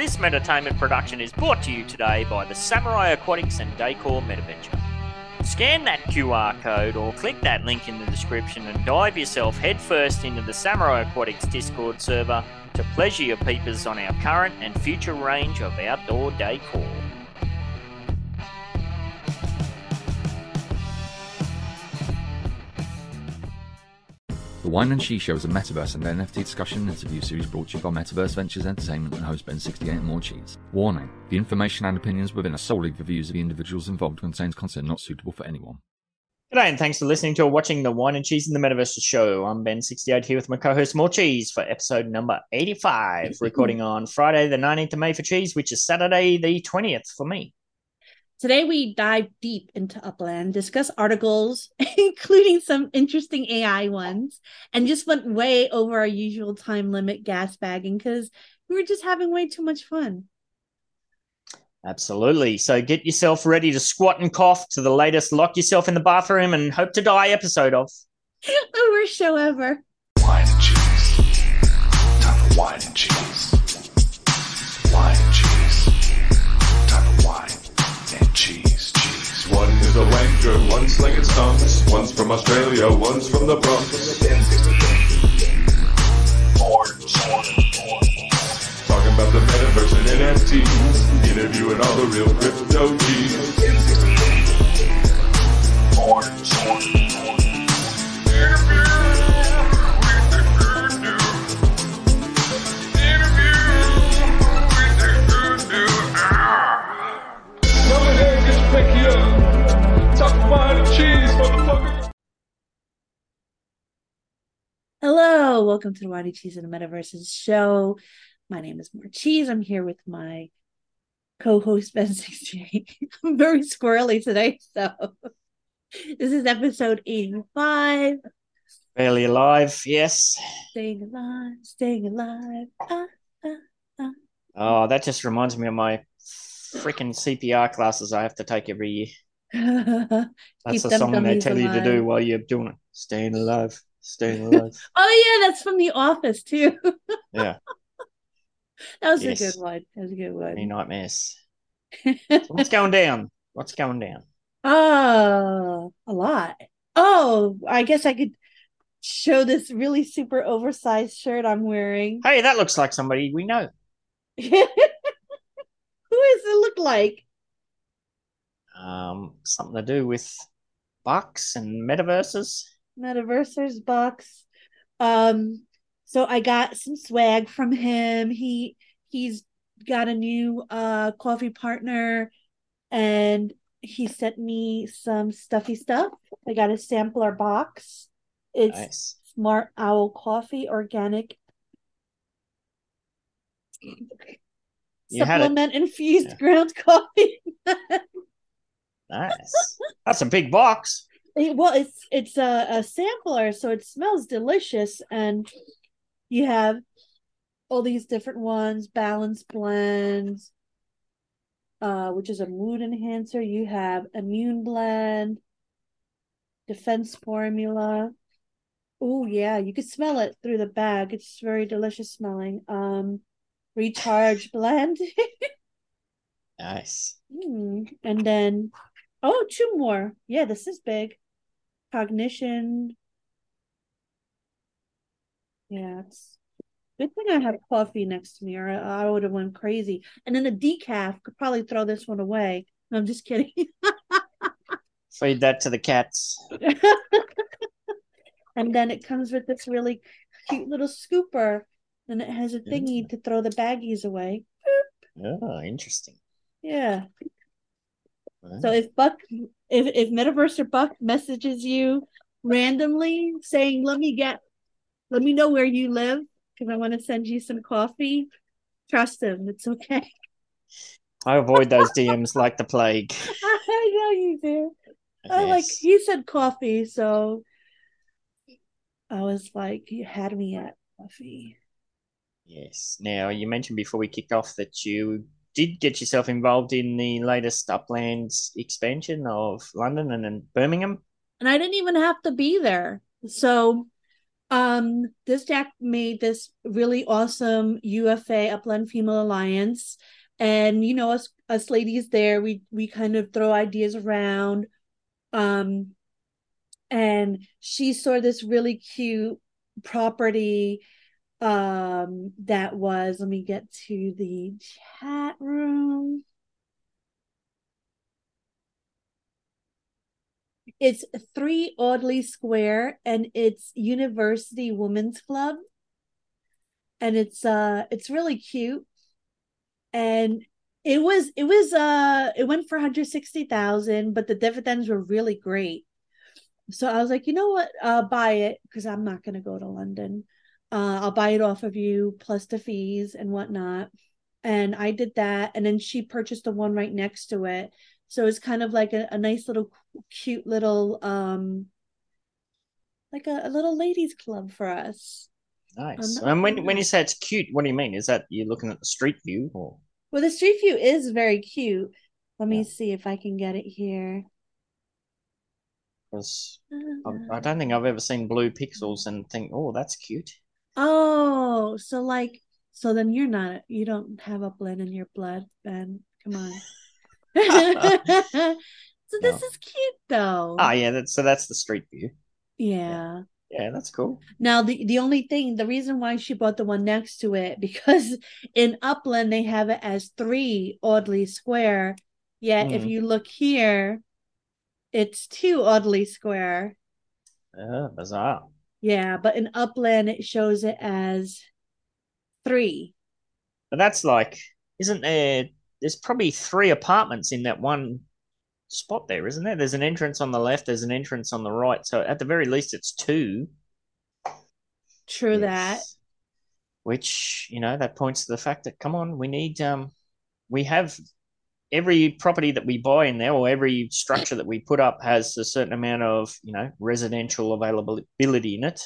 This Meditainment production is brought to you today by the Samurai Aquatics and Decor Metaventure. Scan that QR code or click that link in the description and dive yourself headfirst into the Samurai Aquatics Discord server to pleasure your peepers on our current and future range of outdoor decor. The Whine and Cheese Show is a metaverse and NFT discussion and interview series brought to you by Metaverse Ventures Entertainment and host Ben68 and Morecheese. Warning the information and opinions within are solely the views of the individuals involved contains content not suitable for anyone. G'day, and thanks for listening to or watching the Whine and Cheese in the Metaverse show. I'm Ben68 here with my co host Morecheese for episode number 85, recording on Friday, the 19th of May for Cheese, which is Saturday, the 20th for me. Today, we dive deep into Upland, discuss articles, including some interesting AI ones, and just went way over our usual time limit gas bagging because we were just having way too much fun. Absolutely. So get yourself ready to squat and cough to the latest Lock Yourself in the Bathroom and Hope to Die episode of the worst show ever. Whine and cheese. Time for whine and cheese. Is a wanker, one's slinging stunts. One's from Australia, one's from the Bronx. Talking about the metaverse and NFTs. Interviewing all the real crypto G's. Hello, welcome to the Wadi Cheese and the Metaverses show. My name is Morecheese. I'm here with my co-host Ben 68. I'm very squirrely today, so this is episode 85. Barely Alive, yes. Staying alive, staying alive. Ah, ah. ah. Oh, that just reminds me of my freaking CPR classes I have to take every year. That's Keep the song they tell you to do while you're doing it. Staying alive, staying alive. Oh yeah, that's from The Office too. yeah, that was Yes. a good one. That was a good one. any one. nightmares. So what's going down? What's going down? Oh, a lot. Oh, I guess I could show this really super oversized shirt I'm wearing. Hey, that looks like somebody we know. Who does it look like? Um, something to do with bucks and metaverses. Metaversers box. Um, so I got some swag from him. He he's got a new uh coffee partner and he sent me some stuffy stuff. I got a sampler box. It's Nice. Smart Owl Coffee Organic You supplement infused Yeah. ground coffee. Nice. That's a big box. It- well, it's it's a, a sampler, so it smells delicious, and you have all these different ones, balance blends, uh, which is a mood enhancer. You have immune blend, defense formula. Oh yeah, you can smell it through the bag. It's very delicious smelling. Um, recharge blend. Nice. Hmm. And then, oh, two more. Yeah, this is big. Cognition. Yeah, it's good thing I have coffee next to me, or I, would have went crazy. And then the decaf could probably throw this one away. No, I'm just kidding. Feed that to the cats. and then it comes with this really cute little scooper, and it has a thingy mm. to throw the baggies away. Oh, interesting. Yeah. Wow. So if Buck, if if Metaverse or Buck messages you randomly saying, "Let me get, let me know where you live because I want to send you some coffee," trust him. It's okay. I avoid those DMs like the plague. I know you do. I oh, like Yes. he said coffee, so I was like, you had me at coffee. Yes. Now, you mentioned before we kicked off that you did get yourself involved in the latest Uplands expansion of London and then Birmingham. And I didn't even have to be there. So Um, this deck made this really awesome UFA Upland Female Alliance, and you know us us ladies there, we we kind of throw ideas around. Um, and she saw this really cute property um that was let me get to the chat room it's three Audley Square and it's University Women's Club. And it's uh it's really cute. And it was it was uh it went for 160,000, but the dividends were really great. So I was like, you know what? I'll buy it because I'm not gonna go to London. Uh I'll buy it off of you plus the fees and whatnot. And I did that, and then she purchased the one right next to it. So it's kind of like a, a nice little cute little um like a, a little ladies club for us. Nice. Um, and when when you say it's cute, what do you mean? Is that you're looking at the street view or Well, the street view is very cute. Let me Yeah. see if I can get it here. because I, I don't think I've ever seen blue pixels and think, oh, that's cute. Oh, so like, so then you're not, you don't have upland in your blood, Ben. Come on. so this No. is cute though. Ah, yeah. That's so that's the street view. yeah. Yeah, that's cool. Now the the only thing, the reason why she bought the one next to it, because in Upland they have it as three Audley Square. Yet if Mhm. you look here, it's two Audley Square. Uh, bizarre. Yeah, but in Upland it shows it as three. But that's like, isn't there? There's probably three apartments in that one spot there, isn't there? There's an entrance on the left. There's an entrance on the right. So at the very least, it's two. True that. Which you know that points to the fact that come on, we need um, we have every property that we buy in there or every structure that we put up has a certain amount of you know residential availability in it.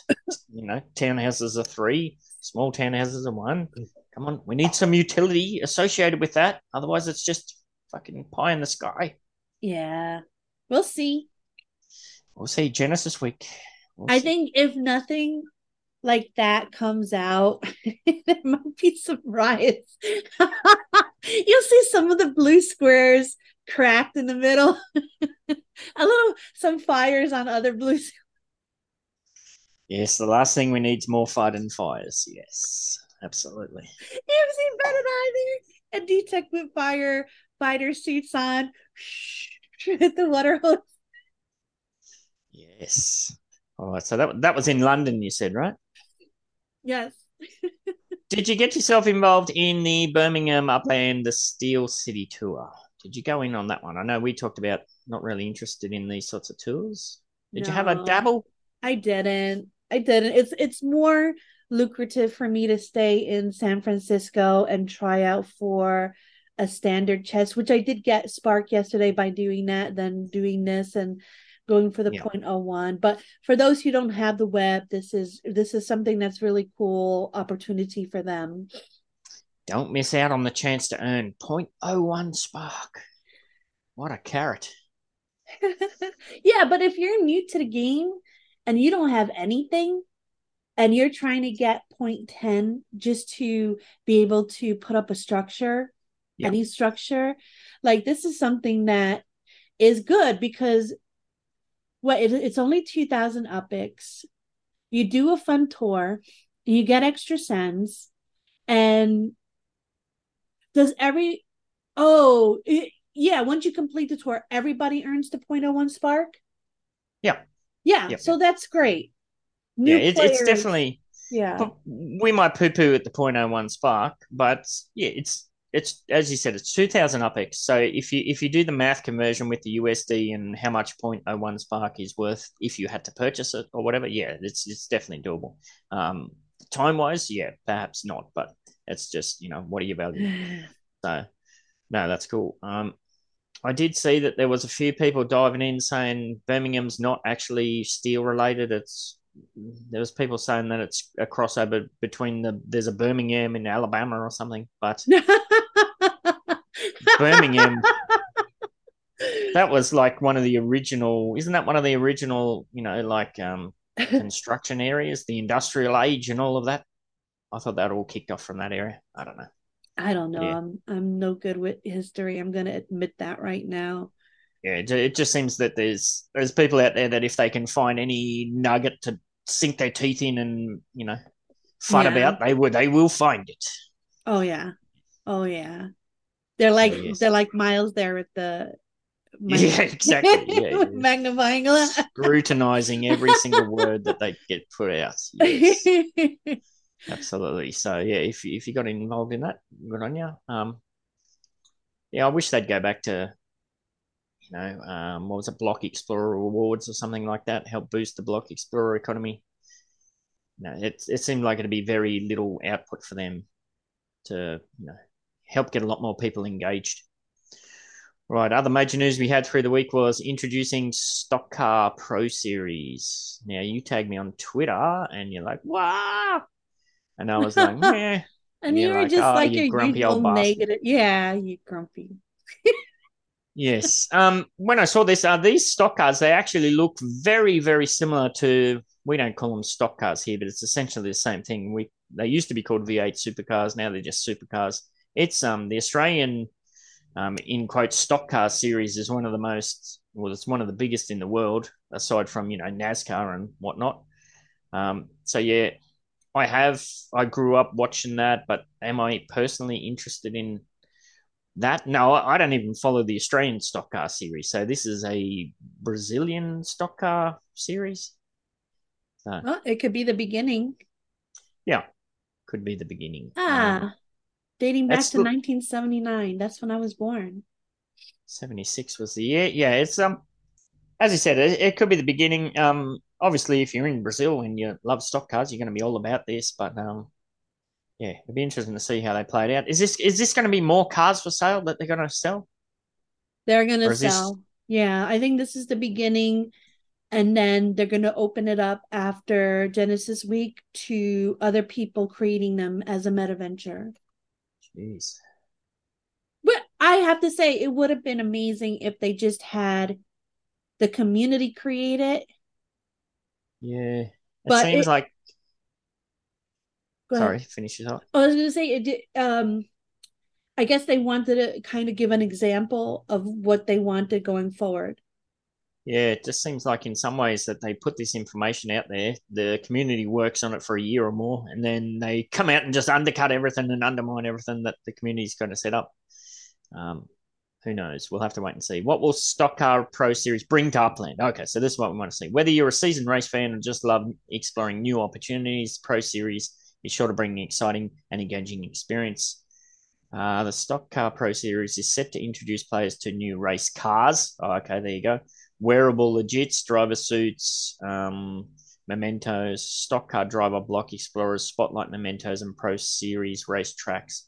you know, townhouses are three, small townhouses are one. Come on, we need some utility associated with that. Otherwise, it's just fucking pie in the sky. Yeah. We'll see. We'll see Genesis week. We'll I see. think if nothing like that comes out, there might be some riots. You'll see some of the blue squares cracked in the middle. a little some fires on other blue squares. yes, the last thing we need is more fighting fires. Yes, absolutely. You've seen better than I do. And detect with fire fighter suits on. Hit the water hose. Yes. All right. So that that was in London, you said, right? Yes. Did you get yourself involved in the Birmingham Upland, the Steel City tour? Did you go in on that one? I know we talked about not really interested in these sorts of tours. Did you have a dabble? I didn't. I didn't. It's it's more lucrative for me to stay in San Francisco and try out for a standard chest, which I did get spark yesterday by doing that, than doing this and going for the Yeah. 0.01. But for those who don't have the web, this is this is something that's really cool opportunity for them. Don't miss out on the chance to earn 0.01 spark. What a carrot. yeah, but if you're new to the game and you don't have anything and you're trying to get 0.10 just to be able to put up a structure, Yeah. any structure, like this is something that is good because what it, it's only 2000 upics. You do a fun tour, you get extra sends, and does every oh it, yeah, once you complete the tour, everybody earns the 0.01 spark. Yeah. Yeah, Yep. so that's great. New yeah, it's, it's definitely yeah. We might poo poo at the 0.01 spark, but yeah, it's it's as you said, it's two thousand upex. So if you if you do the math conversion with the USD and how much 0.01 spark is worth if you had to purchase it or whatever, yeah, it's it's definitely doable. Um, time wise, yeah, perhaps not, but it's just you know what are you valuing? So no, that's cool. Um, I did see that there was a few people diving in saying Birmingham's not actually steel related. It's there was people saying that it's a crossover between the there's a Birmingham in Alabama or something, but Birmingham that was like one of the original isn't that one of the original you know like um construction areas, the industrial age, and all of that. I thought that all kicked off from that area. I don't know. I don't know. Yeah. I'm I'm no good with history. I'm gonna admit that right now. Yeah, it, just seems that there's there's people out there that if they can find any nugget to sink their teeth in and you know fun Yeah. about, they would they will find it. Oh yeah. Oh yeah. They're like yes. they're like Miles there with the Yeah, exactly. Yeah, yeah. magnifying glass. Scrutinizing every single word that they get put out. Yes. Absolutely. So yeah, if you- if you got involved in that, good on you. Um, yeah, I wish they'd go back to, you know, um, what was it, Block Explorer Awards or something like that, help boost the Block Explorer economy. No, it it seemed like it'd be very little output for them to, you know, help get a lot more people engaged. Right, other major news we had through the week was introducing Stock Car Pro Series. Now you tagged me on Twitter and you're like, wow. And I was like, meh. and You're you were like, just "Oh, like you a grumpy old bastard." negative. Yeah, you grumpy. Yes. Um, when I saw this, uh, these stock cars, they actually look very, very similar to. We don't call them stock cars here, but it's essentially the same thing. We they used to be called V8 supercars. Now they're just supercars. It's um the Australian, um, in quote stock car series is one of the most well, it's one of the biggest in the world, aside from you know NASCAR and whatnot. Um, so yeah, I have. I grew up watching that, but am I personally interested in that? No, I don't even follow the Australian stock car series. So this is a Brazilian stock car series. So Well, it could be the beginning. yeah, could be the beginning. Ah, Um, dating back that's to the- 1979. That's when I was born. 76 was the year. Yeah, it's um as you said, it, it could be the beginning. Um obviously if you're in Brazil and you love stock cars, you're going to be all about this, but um yeah, it'd be interesting to see how they play it out. Is this is this going to be more cars for sale that they're going to sell? They're gonna Or is this- sell. Yeah, I think this is the beginning, and then they're gonna open it up after Genesis Week to other people creating them as a meta venture. Jeez. But I have to say, it would have been amazing if they just had the community create it. Yeah. It But seems it- like sorry, finish it up. I was gonna say it. did- Um, I guess they wanted to kind of give an example of what they wanted going forward. Yeah, it just seems like in some ways that they put this information out there, the community works on it for a year or more, and then they come out and just undercut everything and undermine everything that the community's going to set up. Um, who knows? We'll have to wait and see. What will Stock Car Pro Series bring to Upland? Okay, so this is what we want to see. Whether you're a seasoned race fan and just love exploring new opportunities, Pro Series is sure to bring an exciting and engaging experience. Uh, the Stock Car Pro Series is set to introduce players to new race cars. Oh, okay, there you go wearable legits, driver suits, um, mementos, stock car driver block explorers, spotlight mementos, and pro series racetracks.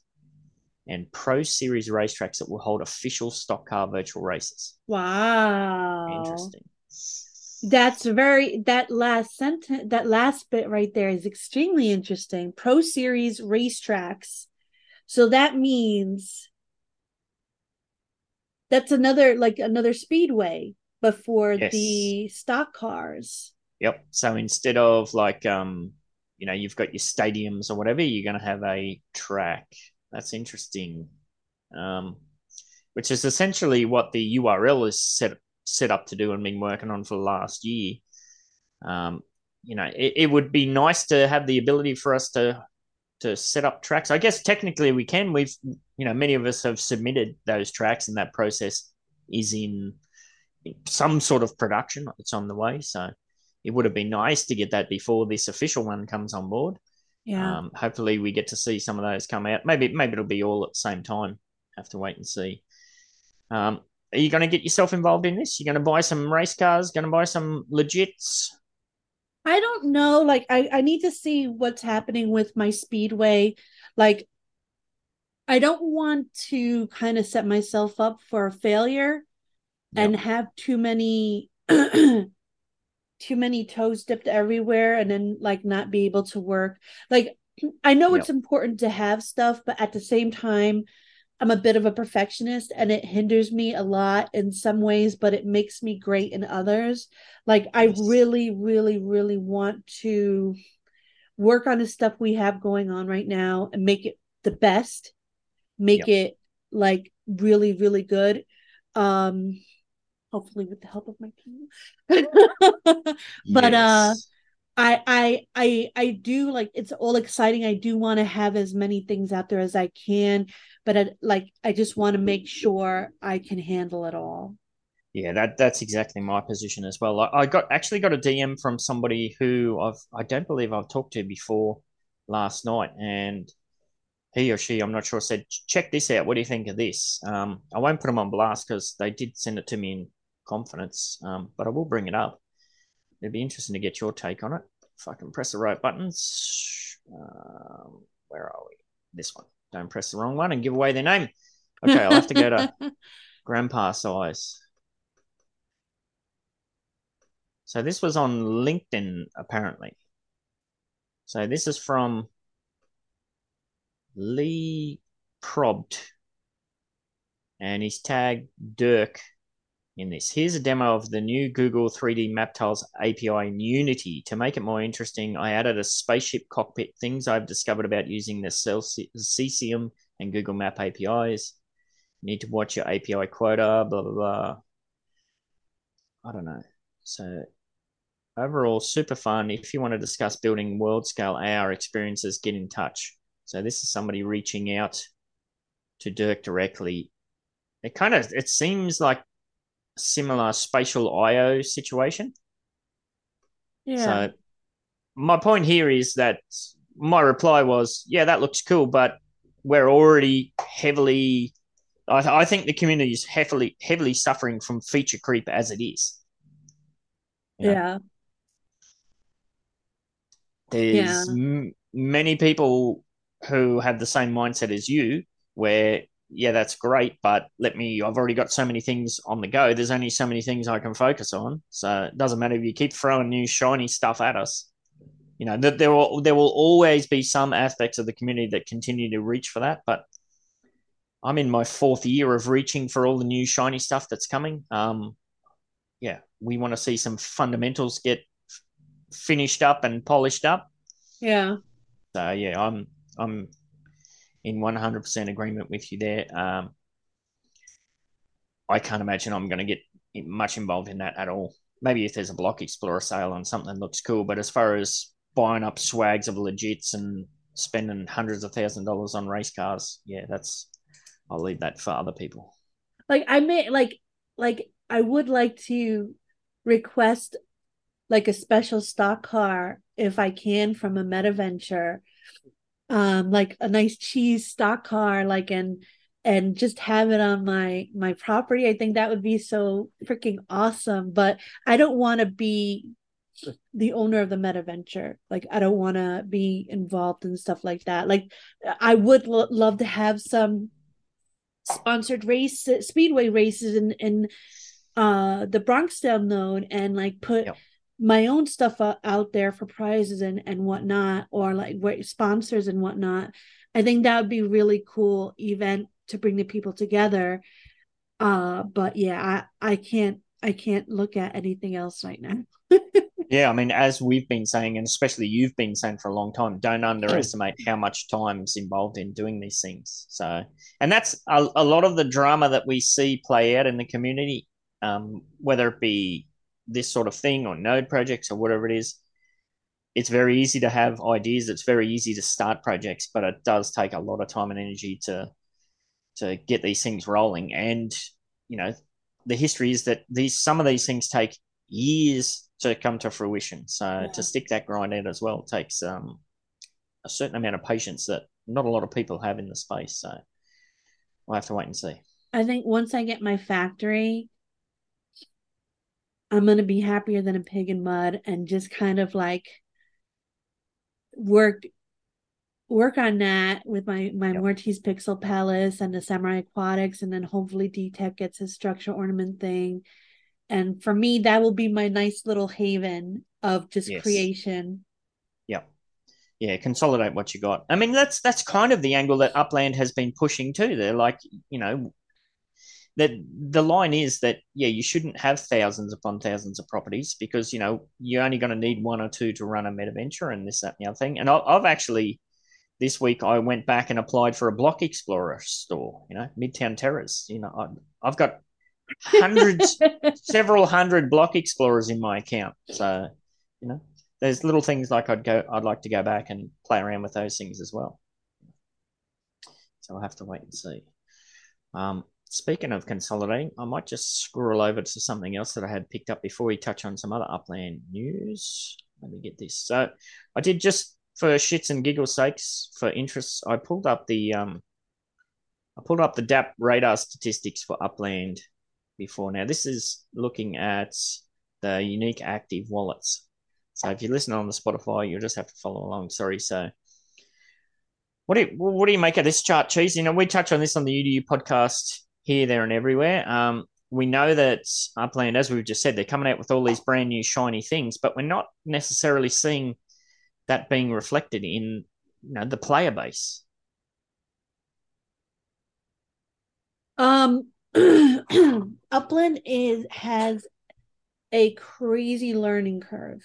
And pro series racetracks that will hold official stock car virtual races. Wow. Interesting. That's very that last sentence that last bit right there is extremely interesting. Pro series racetracks. So that means that's another like another speedway but for Yes. the stock cars. Yep. So instead of like um, you know, you've got your stadiums or whatever, you're going to have a track. That's interesting. Um, which is essentially what the URL is set set up to do and been working on for the last year. Um, you know, it, it would be nice to have the ability for us to to set up tracks. I guess technically we can. We've you know many of us have submitted those tracks, and that process is in some sort of production. It's on the way, so it would have been nice to get that before this official one comes on board. Yeah. Um, hopefully, we get to see some of those come out. Maybe maybe it'll be all at the same time. Have to wait and see. Um, are you going to get yourself involved in this? You're going to buy some race cars? Going to buy some legits? I don't know. Like I, I need to see what's happening with my speedway. Like I don't want to kind of set myself up for a failure and have too many too many toes dipped everywhere and then like not be able to work. Like I know it's important to have stuff, but at the same time, I'm a bit of a perfectionist and it hinders me a lot in some ways, but it makes me great in others. Like I really, really, really want to work on the stuff we have going on right now and make it the best, make it like really, really good. Um hopefully with the help of my team. but uh I I I I do like it's all exciting. I do want to have as many things out there as I can, but I, like I just want to make sure I can handle it all. Yeah, that that's exactly my position as well. I, I got actually got a DM from somebody who I've I don't believe I've talked to before last night, and he or she, I'm not sure, said, "Check this out. What do you think of this?" Um, I won't put them on blast because they did send it to me in confidence, um, but I will bring it up. It'd be interesting to get your take on it. If I can press the right buttons, um, where are we? This one. Don't press the wrong one and give away their name. Okay, I'll have to go to grandpa size. So this was on LinkedIn apparently. So this is from Lee Probt, and he's tagged Dirk in this. Here's a demo of the new Google 3D Map Tiles API in Unity. To make it more interesting, I added a spaceship cockpit, things I've discovered about using the Cesium and Google Map APIs. need to watch your API quota, blah, blah, blah. I don't know. So overall, super fun. If you want to discuss building world scale AR experiences, get in touch. So this is somebody reaching out to Dirk directly. It kind of it seems like similar spatial IO situation. Yeah. So my point here is that my reply was, yeah, that looks cool, but we're already heavily. I, I think the community is heavily heavily suffering from feature creep as it is. Yeah. yeah. There's m- many people who have the same mindset as you, where yeah, that's great, but let me. I've already got so many things on the go. There's only so many things I can focus on, so it doesn't matter if you keep throwing new shiny stuff at us. You know, th- there will there will always be some aspects of the community that continue to reach for that, but I'm in my fourth year of reaching for all the new shiny stuff that's coming. Um, yeah, we want to see some fundamentals get f- finished up and polished up. Yeah. So yeah, I'm I'm in 100% agreement with you there. Um, I can't imagine I'm going to get much involved in that at all. Maybe if there's a block explorer sale on something that looks cool, but as far as buying up swags of legits and spending hundreds of thousand dollars on race cars, yeah, that's I'll leave that for other people. Like I may like like I would like to request like a special stock car if I can from a meta venture. Um like a nice cheese stock car like and and just have it on my my property. I think that would be so freaking awesome, but I don't want to be the owner of the meta venture. Like I don't want to be involved in stuff like that. Like I would lo- love to have some sponsored race speedway races in in uh the Bronx Bronxdale node and like put Yep. My own stuff out, there for prizes and and whatnot or like sponsors and whatnot. I think that would be really cool event to bring the people together. Uh but yeah, I I can't I can't look at anything else right now. Yeah, I mean, as we've been saying, and especially you've been saying for a long time, don't underestimate how much time is involved in doing these things. So, and that's a, a lot of the drama that we see play out in the community, um, whether it be this sort of thing or node projects or whatever it is. It's very easy to have ideas. It's very easy to start projects, but it does take a lot of time and energy to to get these things rolling. And you know, the history is that these some of these things take years to come to fruition. So Yeah. to stick that grind out as well takes um, a certain amount of patience that not a lot of people have in the space. So we'll have to wait and see. I think once I get my factory, I'm gonna be happier than a pig in mud and just kind of like work work on that with my my Yep. Mortiz Pixel Palace and the Samurai Aquatics, and then hopefully D Tech gets his structure ornament thing. And for me, that will be my nice little haven of just Yes. creation. Yep. yeah, consolidate what you got. I mean, that's that's kind of the angle that Upland has been pushing too. They're like, you know, that the line is that yeah, you shouldn't have thousands upon thousands of properties because you know you're only going to need one or two to run a MetaVenture and this that and the other thing. And I, I've actually this week I went back and applied for a Block Explorer store. You know, Midtown Terrace. You know, I, I've got hundreds, several hundred Block Explorers in my account. So you know, there's little things like I'd go, I'd like to go back and play around with those things as well. So I'll have to wait and see. Um, speaking of consolidating, I might just scroll over to something else that I had picked up before we touch on some other upland news. Let me get this. So I did just for shits and giggles sakes, for interest, I pulled up the um, I pulled up the DappRadar statistics for upland before. Now this is looking at the unique active wallets. So if you listen on the Spotify, you'll just have to follow along. Sorry. So what do you, what do you make of this chart, Cheese? You know, we touch on this on the UDU podcast here, there, and everywhere. Um, we know that Upland, as we've just said, they're coming out with all these brand new shiny things, but we're not necessarily seeing that being reflected in you know the player base. Um, Upland is has a crazy learning curve.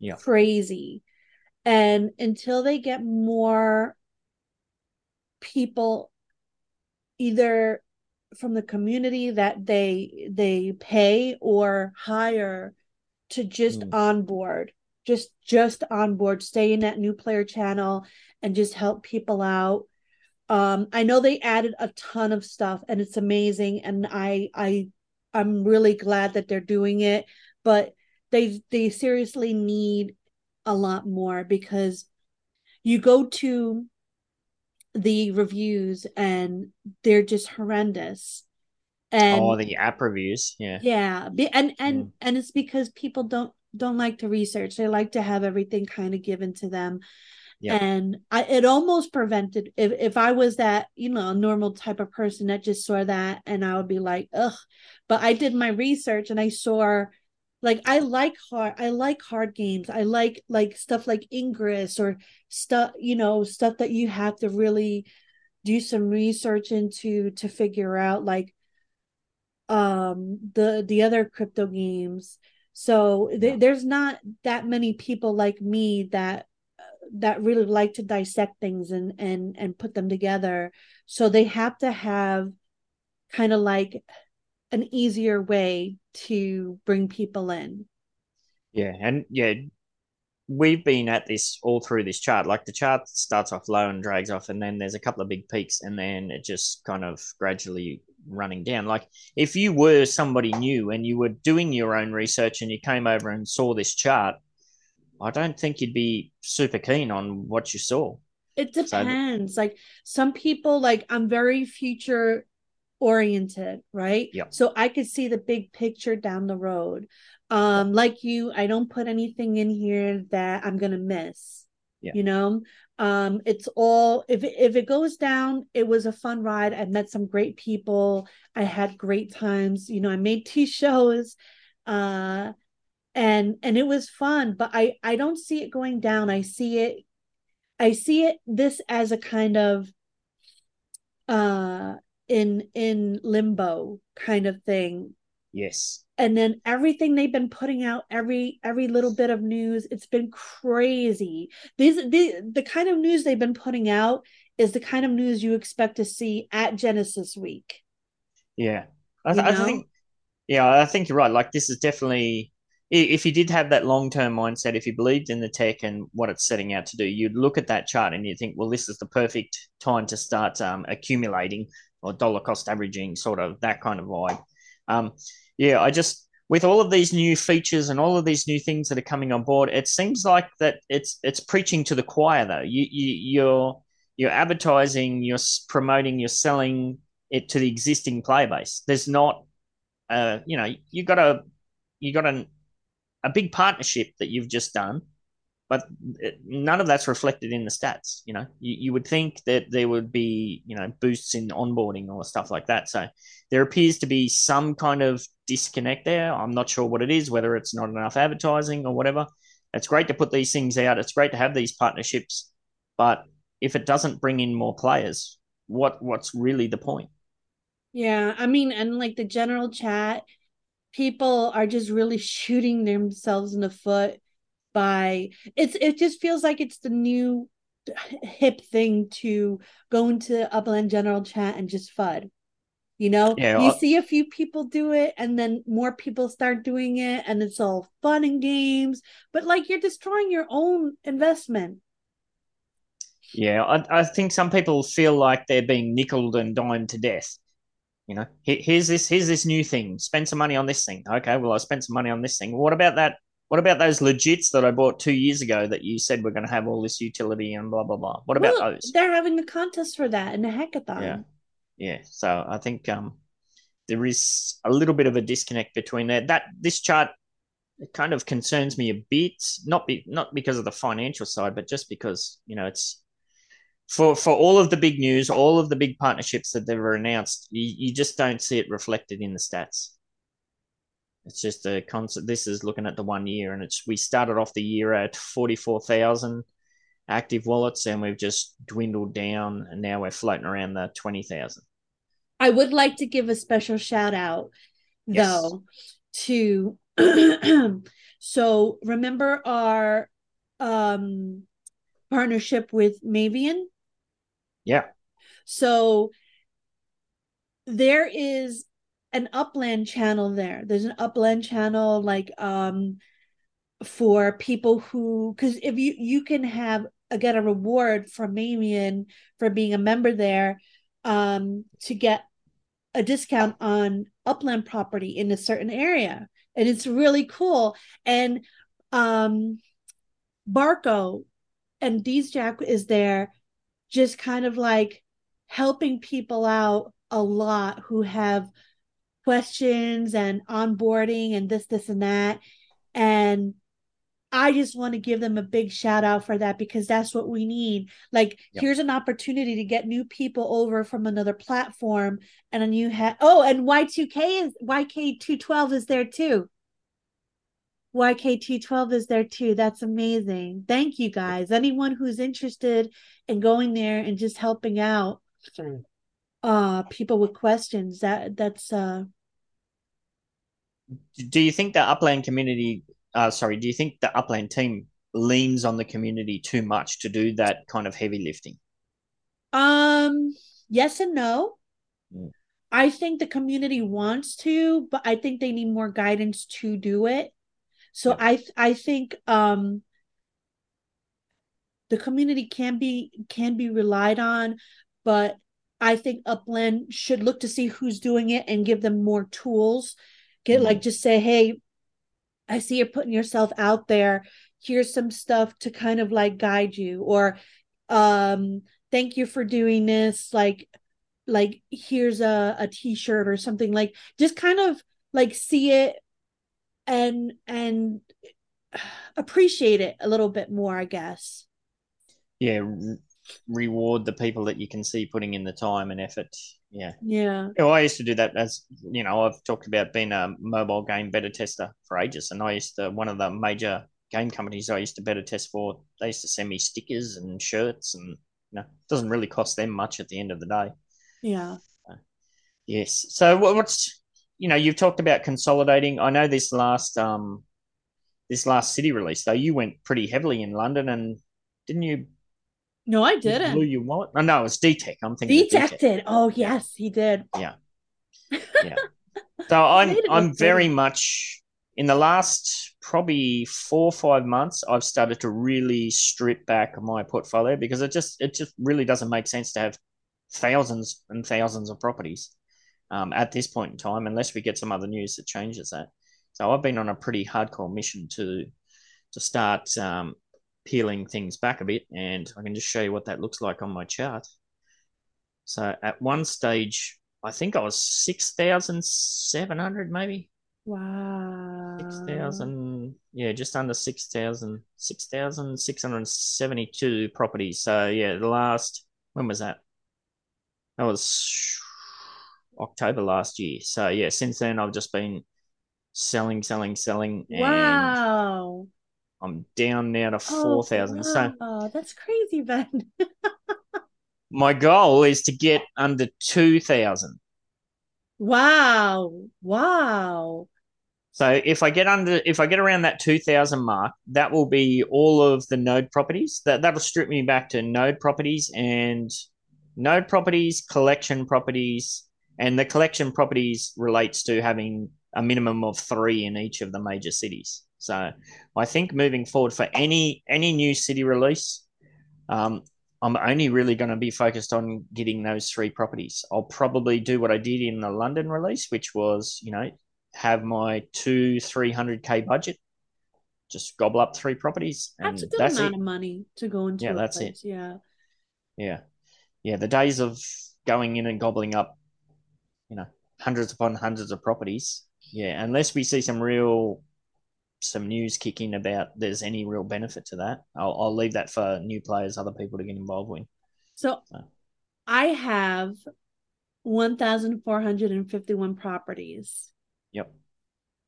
Yeah. Crazy. And until they get more people either from the community that they they pay or hire to just Mm. onboard just just onboard stay in that new player channel and just help people out um i know they added a ton of stuff and it's amazing and i i i'm really glad that they're doing it but they they seriously need a lot more because you go to the reviews and they're just horrendous and oh, the app reviews. Yeah. yeah and and Mm. and it's because people don't don't like to research they like to have everything kind of given to them Yeah. and i it almost prevented if, if i was that you know normal type of person that just saw that and i would be like ugh but i did my research and i saw like i like hard i like hard games. I like like stuff like ingress or stuff you know stuff that you have to really do some research into to figure out like um the the other crypto games. So th- Yeah. there's not that many people like me that that really like to dissect things and and and put them together. So they have to have kind of like an easier way to bring people in Yeah, and yeah, we've been at this all through this chart. Like the chart starts off low and drags off, and then there's a couple of big peaks, and then it just kind of gradually running down. Like if you were somebody new and you were doing your own research and you came over and saw this chart, I don't think you'd be super keen on what you saw. it So- depends like some people like i'm very future oriented right? Yep. so i could see the big picture down the road. Um like you i don't put anything in here that i'm gonna miss Yeah. you know? Um it's all if if it goes down it was a fun ride. I met some great people. I had great times. You know i made two shows uh and and it was fun but i i don't see it going down. I see it i see it this as a kind of uh in in limbo kind of thing Yes. and then everything they've been putting out every every little bit of news it's been crazy these the the kind of news they've been putting out is the kind of news you expect to see at genesis week Yeah. I, th- I think, yeah, I think you're right. Like, this is definitely, if you did have that long term mindset, if you believed in the tech and what it's setting out to do, you'd look at that chart and you think, well, this is the perfect time to start um, accumulating or dollar cost averaging, sort of that kind of vibe. Um, yeah, I just, with all of these new features and all of these new things that are coming on board, it seems like that it's it's preaching to the choir though. You, you you're you're advertising, you're promoting, you're selling it to the existing player base. There's not, uh, you know, you got a you got an, a big partnership that you've just done, but none of that's reflected in the stats. You know, you, you would think that there would be you know boosts in onboarding or stuff like that. So there appears to be some kind of disconnect there. I'm not sure what it is, whether it's not enough advertising or whatever. it's great to put these things out. It's great to have these partnerships, but if it doesn't bring in more players, what what's really the point? Yeah, I mean, and like the general chat, people are just really shooting themselves in the foot by it's it just feels like it's the new hip thing to go into upland general chat and just fud you know Yeah, you I- see a few people do it and then more people start doing it and it's all fun and games but like you're destroying your own investment Yeah, I, I think some people feel like they're being nickled and dimed to death. You know, Here- here's this here's this new thing. Spend some money on this thing. Okay, well I spent some money on this thing. What about that? What about those legits that I bought two years ago that you said were going to have all this utility and blah blah blah? What about Well, those? they're having a contest for that in a hackathon Yeah, yeah. So I think um, there is a little bit of a disconnect between that. That this chart it kind of concerns me a bit, not be not because of the financial side, but just because you know it's for for all of the big news, all of the big partnerships that they've announced, you, you just don't see it reflected in the stats. It's just a concept. This is looking at the one year, and it's we started off the year at forty four thousand active wallets, and we've just dwindled down, and now we're floating around the twenty thousand. I would like to give a special shout out Yes. though to so remember our um partnership with Mavian? Yeah, So there is an upland channel there. There's an upland channel like um for people who because if you you can have a, get a reward from Mavian for being a member there um to get a discount on upland property in a certain area and it's really cool and um barco and Deez Jack is there just kind of like helping people out a lot who have questions and onboarding and this this and that and I just want to give them a big shout out for that because that's what we need. Like, Yep. here's an opportunity to get new people over from another platform, and then you have oh, and Y2K is YK212 is there too. YK212 is there too. That's amazing. Thank you guys. Anyone who's interested in going there and just helping out uh people with questions, that that's uh do you think the upland community uh sorry do you think the upland team leans on the community too much to do that kind of heavy lifting Um, yes and no. Mm. I think the community wants to, but I think they need more guidance to do it. So. I I think um the community can be can be relied on, but I think Upland should look to see who's doing it and give them more tools. Get Mhm. like just say, hey, I see you're putting yourself out there. Here's some stuff to kind of like guide you, or um, thank you for doing this. Like, like here's a a t-shirt or something. Like, just kind of like see it and and appreciate it a little bit more, I guess. yeah re- reward the people that you can see putting in the time and effort yeah Yeah. well, I used to do that as you know I've talked about being a mobile game beta tester for ages and I used to one of the major game companies I used to beta test for they used to send me stickers and shirts and you know it doesn't really cost them much at the end of the day Yeah. Yes. So what's you know you've talked about consolidating. I know this last um this last city release though you went pretty heavily in London and didn't you? No, I you blew didn't. your wallet. Oh no, it was DTEC. I'm thinking. of DTEC. Dejected. Oh yes, he did. Yeah, yeah. so I'm I'm very much in the last probably four or five months I've started to really strip back my portfolio because it just it just really doesn't make sense to have thousands and thousands of properties um, at this point in time unless we get some other news that changes that. So I've been on a pretty hardcore mission to to start um, peeling things back a bit, and I can just show you what that looks like on my chart. So at one stage, I think I was six thousand seven hundred, maybe Wow. six thousand. Yeah, just under 6,000, 6,672 properties. So yeah, the last when was that? That was October last year. So yeah, since then I've just been selling, selling, selling, and Wow. I'm down now to Oh, four thousand. So wow, that's crazy, Ben. my goal is to get under two thousand. Wow. Wow. So if I get under, if I get around that two thousand mark, that will be all of the node properties. That that'll strip me back to node properties and node properties, collection properties, and the collection properties relates to having a minimum of three in each of the major cities. So I think moving forward for any any new city release, um, I'm only really going to be focused on getting those three properties. I'll probably do what I did in the London release, which was you know have my two three hundred k budget, just gobble up three properties, and That's a good that's amount it. of money to go into Yeah, that's it. Yeah. Yeah, yeah. The days of going in and gobbling up, you know, hundreds upon hundreds of properties. Yeah, unless we see some real, some news kick in about there's any real benefit to that, I'll, I'll leave that for new players, other people to get involved with. So So. I have 1,451 properties. Yep.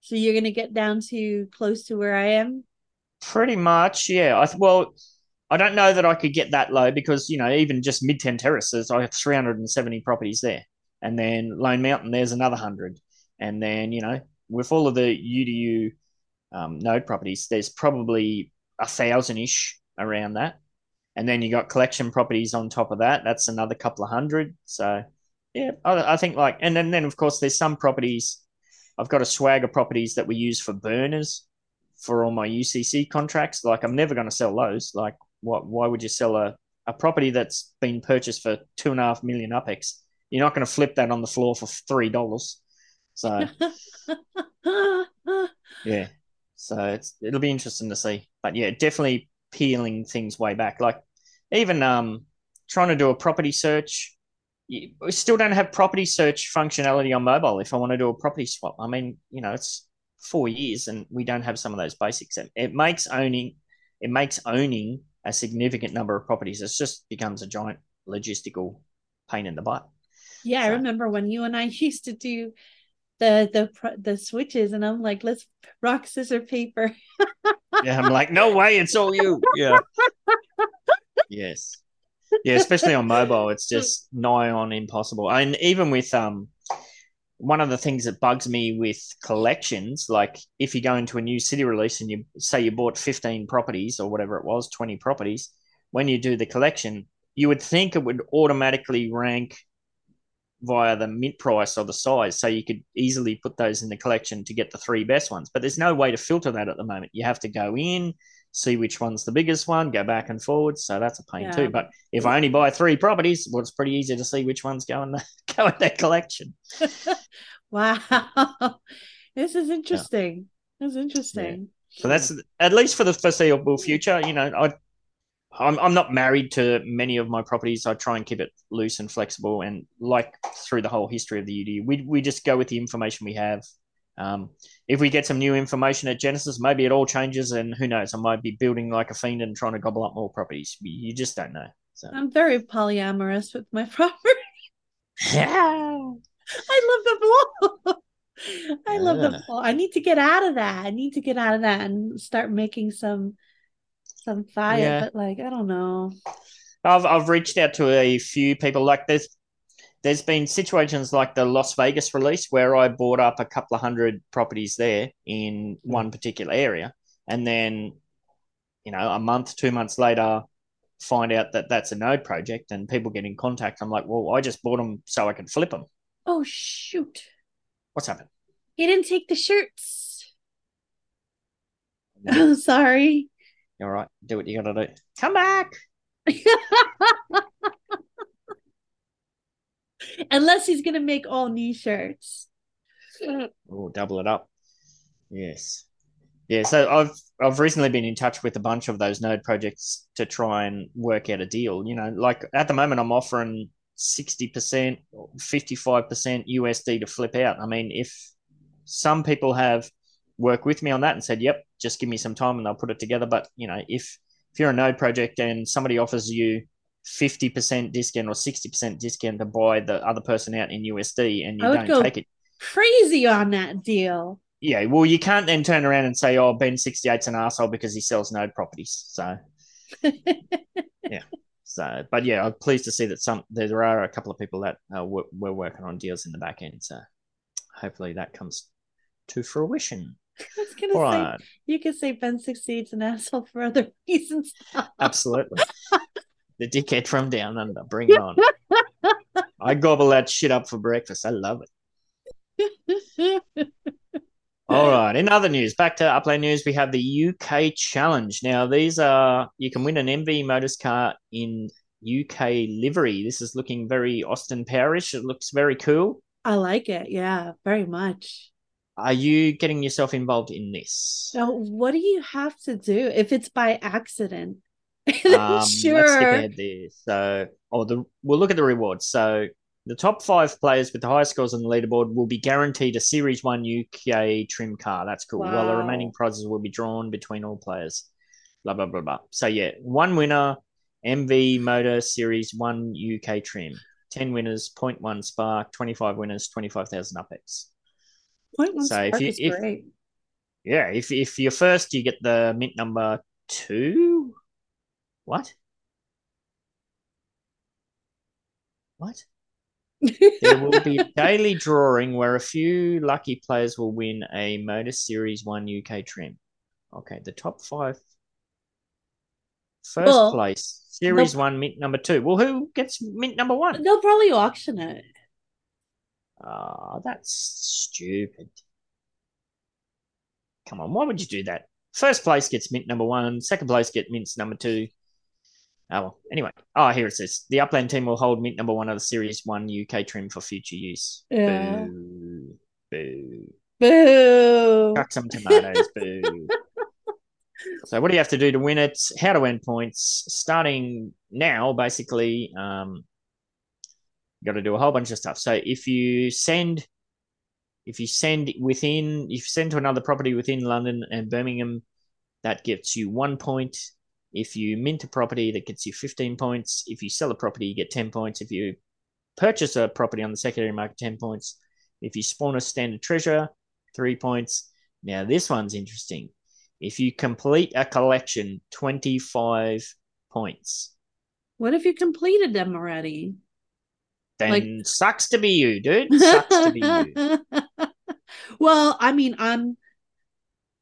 So you're going to get down to close to where I am? Pretty much, yeah. I well, I don't know that I could get that low because you know even just Midtown Terraces, I have 370 properties there, and then Lone Mountain, there's another hundred, and then you know with all of the UDU um, node properties, there's probably a thousand ish around that, and then you got collection properties on top of that. That's another couple of hundred. So yeah, I, I think like, and then then of course there's some properties. I've got a swagger properties that we use for burners for all my UCC contracts. Like I'm never going to sell those. Like what? Why would you sell a, a property that's been purchased for two and a half million upex? You're not going to flip that on the floor for three dollars. So yeah, so it's it'll be interesting to see. But yeah, definitely peeling things way back. Like even um trying to do a property search. We still don't have property search functionality on mobile. If I want to do a property swap, I mean, you know, it's four years and we don't have some of those basics. It, it makes owning it makes owning a significant number of properties. It just becomes a giant logistical pain in the butt. Yeah, I remember when you and I used to do the the the switches, and I'm like, let's rock scissor paper. Yeah, I'm like, no way, it's all you. Yeah. yes. Yeah, especially on mobile, it's just nigh on impossible. And even with um one of the things that bugs me with collections, like if you go into a new city release and you say you bought 15 properties or whatever it was, 20 properties, when you do the collection, you would think it would automatically rank via the mint price or the size. So you could easily put those in the collection to get the three best ones. But there's no way to filter that at the moment. You have to go in, see which one's the biggest one, go back and forward. So that's a pain Yeah. too. But if I only buy three properties, well, it's pretty easy to see which ones go in the go in that collection. wow, this is interesting. This is interesting. So that's at least for the foreseeable future. You know, I I'm I'm not married to many of my properties. I try and keep it loose and flexible, and like through the whole history of the UD, we we just go with the information we have. Um, if we get some new information at Genesis, maybe it all changes, and who knows? I might be building like a fiend and trying to gobble up more properties. You just don't know. So I'm very polyamorous with my property. yeah, I love the flow. I love the Yeah. flow. I need to get out of that. I need to get out of that and start making some some fire. Yeah. But like, I don't know. I've I've reached out to a few people. Like there's there's been situations like the Las Vegas release where I bought up a couple of hundred properties there in hmm. one particular area, and then you know a month, two months later, find out that that's a node project, and people get in contact. I'm like, well, I just bought them so I can flip them. Oh shoot! What's happened? He didn't take the shirts. I'm sorry. All right, do what you got to do. Come back. Unless he's gonna make all new shirts. Oh, double it up. Yes. Yeah, so I've I've recently been in touch with a bunch of those node projects to try and work out a deal. You know, like at the moment I'm offering 60%, 55% USD to flip out. I mean, if some people have worked with me on that and said, "Yep, just give me some time and they'll put it together," but you know, if if you're a node project and somebody offers you 50% discount or 60% discount to buy the other person out in USD and you don't take it, Crazy on that deal. yeah, well, you can't then turn around and say, "Oh, Ben 68's an asshole because he sells node properties." So, yeah. so, but yeah, I'm pleased to see that some there are a couple of people that uh, we're, we're working on deals in the back end. So, hopefully, that comes to fruition. I was gonna All say right, you could say Ben succeeds an asshole for other reasons. absolutely. the dickhead from down under, bring it on. I gobble that shit up for breakfast. I love it. All right. In other news, back to Upland News, we have the UK Challenge. Now, these are you can win an MV Motors car in UK livery. This is looking very Austin Powerish. It looks very cool. I like it. Yeah, very much. Are you getting yourself involved in this? So, what do you have to do if it's by accident? Um, sure. So, oh, the we'll look at the rewards. So, the top five players with the highest scores on the leaderboard will be guaranteed a Series One UK trim car. That's cool. While the remaining prizes will be drawn between all players. Blah blah blah blah. So yeah, one winner, MV Motor Series One UK trim. Ten winners, 0.1 Spark. Twenty-five winners, twenty-five thousand UpX. Point one So if you- is if- great. Yeah, if if you're first, you get the mint number two. What? What? There will be a daily drawing where a few lucky players will win a Motor Series 1 UK trim. Okay, the top five. First Well, place, Series 1, mint number two. Well, who gets mint number one? They'll probably auction it. Ah, that's stupid. Come on, why would you do that? First place gets mint number one, second place gets mints number two. Oh, well, anyway. Oh, here it says the Upland team will hold mint number one of the Series 1 UK trim for future use. Yeah. Boo. Boo. Boo. Chuck some tomatoes. Boo. So, what do you have to do to win it? How to win points? Starting now, basically, um, got to do a whole bunch of stuff. So, if you send, if you send within, if you send to another property within London and Birmingham, that gets you one point. If you mint a property, that gets you 15 points. If you sell a property, you get 10 points. If you purchase a property on the secondary market, 10 points. If you spawn a standard treasure, three points. Now, this one's interesting. If you complete a collection, 25 points. What if you completed them already? Then Like- sucks to be you, dude. Sucks to be you. well, I mean, I'm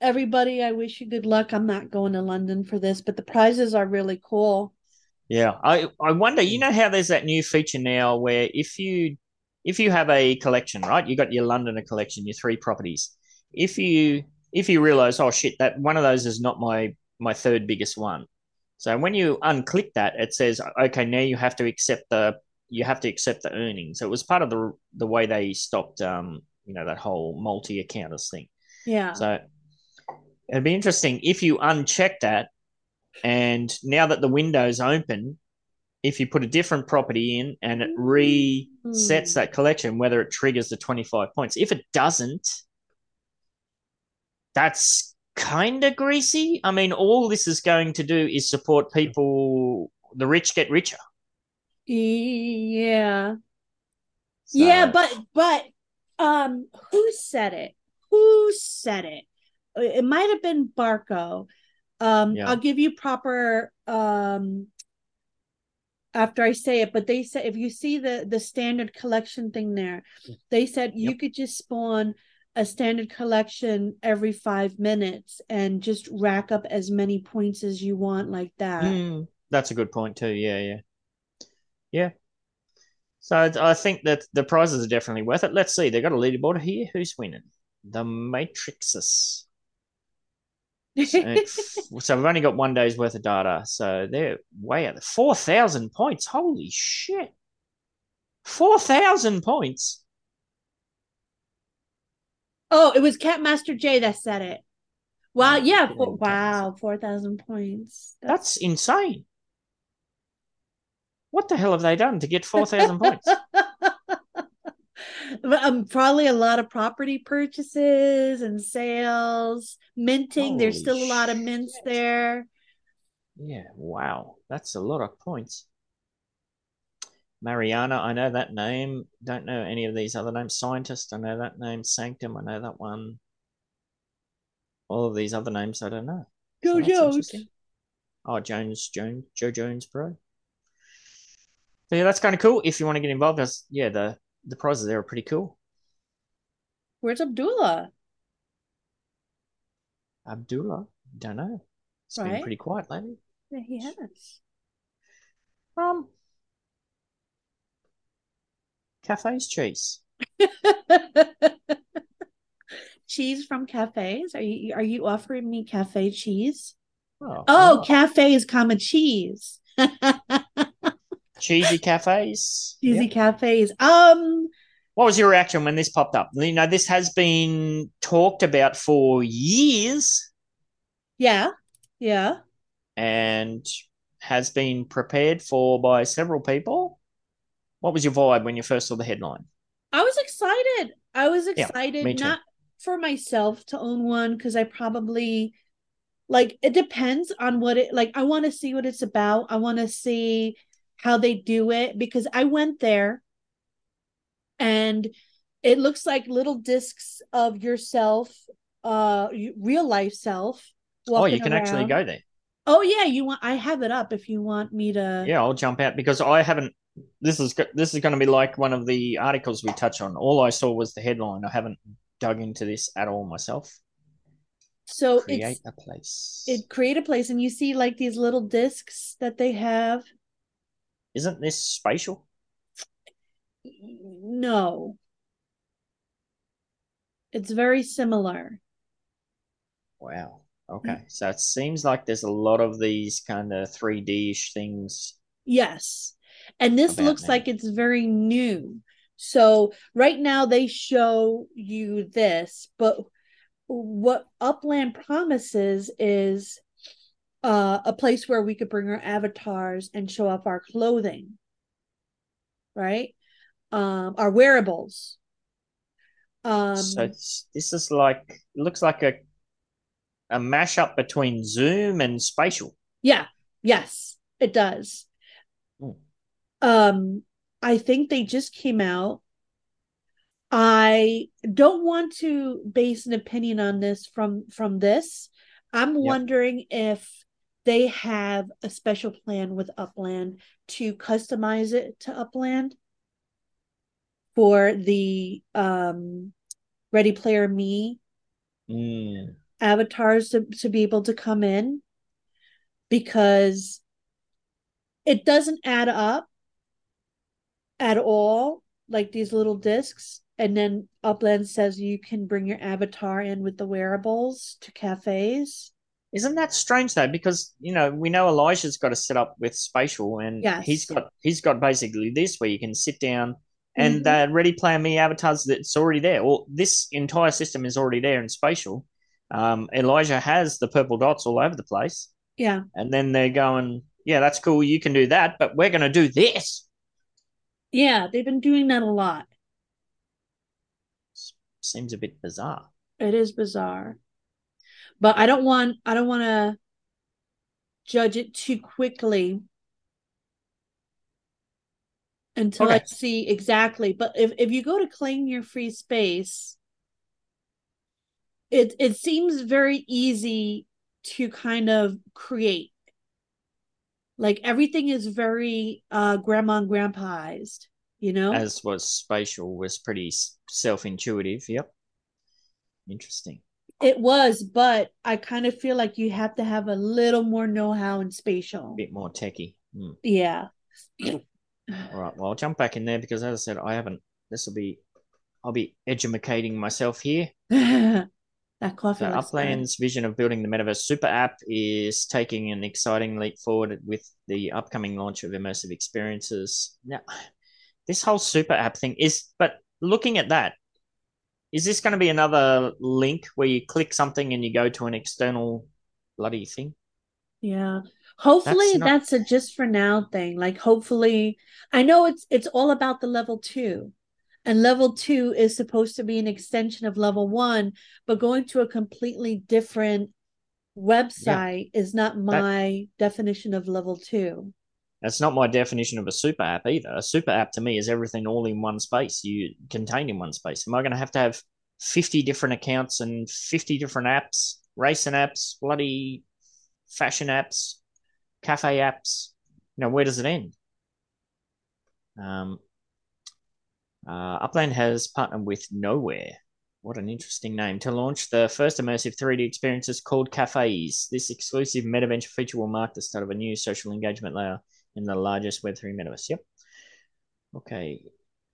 everybody, I wish you good luck. I'm not going to London for this, but the prizes are really cool. Yeah, I I wonder. You know how there's that new feature now where if you if you have a collection, right? You got your Londoner collection, your three properties. If you if you realize, oh shit, that one of those is not my my third biggest one. So when you unclick that, it says, okay, now you have to accept the you have to accept the earnings. So it was part of the the way they stopped, um, you know, that whole multi accounters thing. Yeah. So it'd be interesting if you uncheck that, and now that the window's open, if you put a different property in and it resets Hmm. that collection, whether it triggers the 25 points. If it doesn't, that's kind of greasy. I mean, all this is going to do is support people, the rich get richer. Yeah. So- Yeah, but but um who said it? Who said it? It might have been Barco. Um Yeah. I'll give you proper um after I say it, but they said if you see the the standard collection thing there, they said you could just spawn a standard collection every 5 minutes and just rack up as many points as you want like that. Mm, that's a good point too. Yeah, yeah, yeah. So I think that the prizes are definitely worth it. Let's see. They've got a leaderboard here. Who's winning? The Matrixes. So, so we've only got one day's worth of data. So they're way out. Four thousand points. Holy shit! Four thousand points. Oh, it was Catmaster J that said it. Wow, Oh, yeah, yeah, fo- Catmaster. wow, 4,000 points. That's insane. What the hell have they done to get four thousand points? um, probably a lot of property purchases and sales, minting. There's still a lot of mints shit. there. Yeah, wow. That's a lot of points. Mariana, I know that name. Don't know any of these other names. Scientist, I know that name. Sanctum, I know that one. all of these other names I don't know. Go So Jones. Oh, Jones, Jones, Joe Jones Pro. So yeah, that's kind of cool. If you want to get involved, that's yeah, the the prizes there are pretty cool. Where's Abdullah? Abdullah, don't know. It's been Right. pretty quiet lately. Yeah, he has. Um, cafes cheese. cheese from cafes? Are you are you offering me cafe cheese? Oh, Oh, oh, cafes, comma cheese. cheesy cafes. Cheesy Yep. cafes. Um, What was your reaction when this popped up? You know, this has been talked about for years yeah, yeah. and has been prepared for by several people. What was your vibe when you first saw the headline? I was excited. I was excited too. not for myself to own one because I probably like it depends on what it like I want to see what it's about. I want to see how they do it because I went there and it looks like little discs of yourself uh real life self Oh, you can actually go there. Oh yeah, you want I have it up if you want me to Yeah, I'll jump out because I haven't. This is this is going to be like one of the articles we touch on. All I saw was the headline. I haven't dug into this at all myself. so Create it's a place. it create a place and you see like these little discs that they have Isn't this spatial? no it's very similar Wow. Okay. So it seems like there's a lot of these kind of 3D-ish things. yes and this looks now. like it's very new so right now they show you this but what upland promises is uh, a place where we could bring our avatars and show off our clothing right um our wearables um so this is like it looks like a a mashup between Zoom and spatial. Yeah, yes, it does. Hmm. Um, I think they just came out. I don't want to base an opinion on this from from this. I'm wondering if they have a special plan with Upland to customize it to Upland for the um Ready Player Me Mm. avatars to, to be able to come in because it doesn't add up at all like these little discs and then upland says you can bring your avatar in with the wearables to cafes Isn't that strange though? Because you know we know Elijah's got to set up with spatial, and Yes. he's got he's got basically this where you can sit down and Mhm. uh, Ready Player Me avatars that's already there. Well, this entire system is already there in spatial. Um, Elijah has the purple dots all over the place, yeah and then they're going, "Yeah, that's cool. You can do that, but we're going to do this." yeah they've been doing that a lot Seems a bit bizarre. it is bizarre but i don't want i don't want to judge it too quickly until i see exactly but if, if you go to claim your free space it it seems very easy to kind of create like everything is very uh grandma and grandpaized you know As was spatial was pretty self intuitive. Yep. Interesting. It was but i kind of feel like you have to have a little more know-how in spatial A bit more techie. Hmm. yeah All right. Well, I'll jump back in there because, as I said, I haven't. This will be. I'll be educating myself here. that coffee So looks good. Upland's vision of building the metaverse super app is taking an exciting leap forward with the upcoming launch of immersive experiences. Now, this whole super app thing is, but looking at that, is this going to be another link where you click something and you go to an external bloody thing? Yeah. Hopefully That's not- that's a just for now thing. Like hopefully I know it's it's all about the level 2. And level 2 is supposed to be an extension of level 1, but going to a completely different website is not my definition of level 2. That's not my definition of a super app either. A super app to me is everything all in one space, you contained in one space. Am I going to have to have 50 different accounts and 50 different apps racing apps, bloody fashion apps, cafe apps. You know, where does it end? Um, uh, Upland has partnered with Nowhere. What an interesting name to launch the first immersive 3D experiences called Cafes. This exclusive meta venture feature will mark the start of a new social engagement layer in the largest Web3 metaverse. Yep. Okay.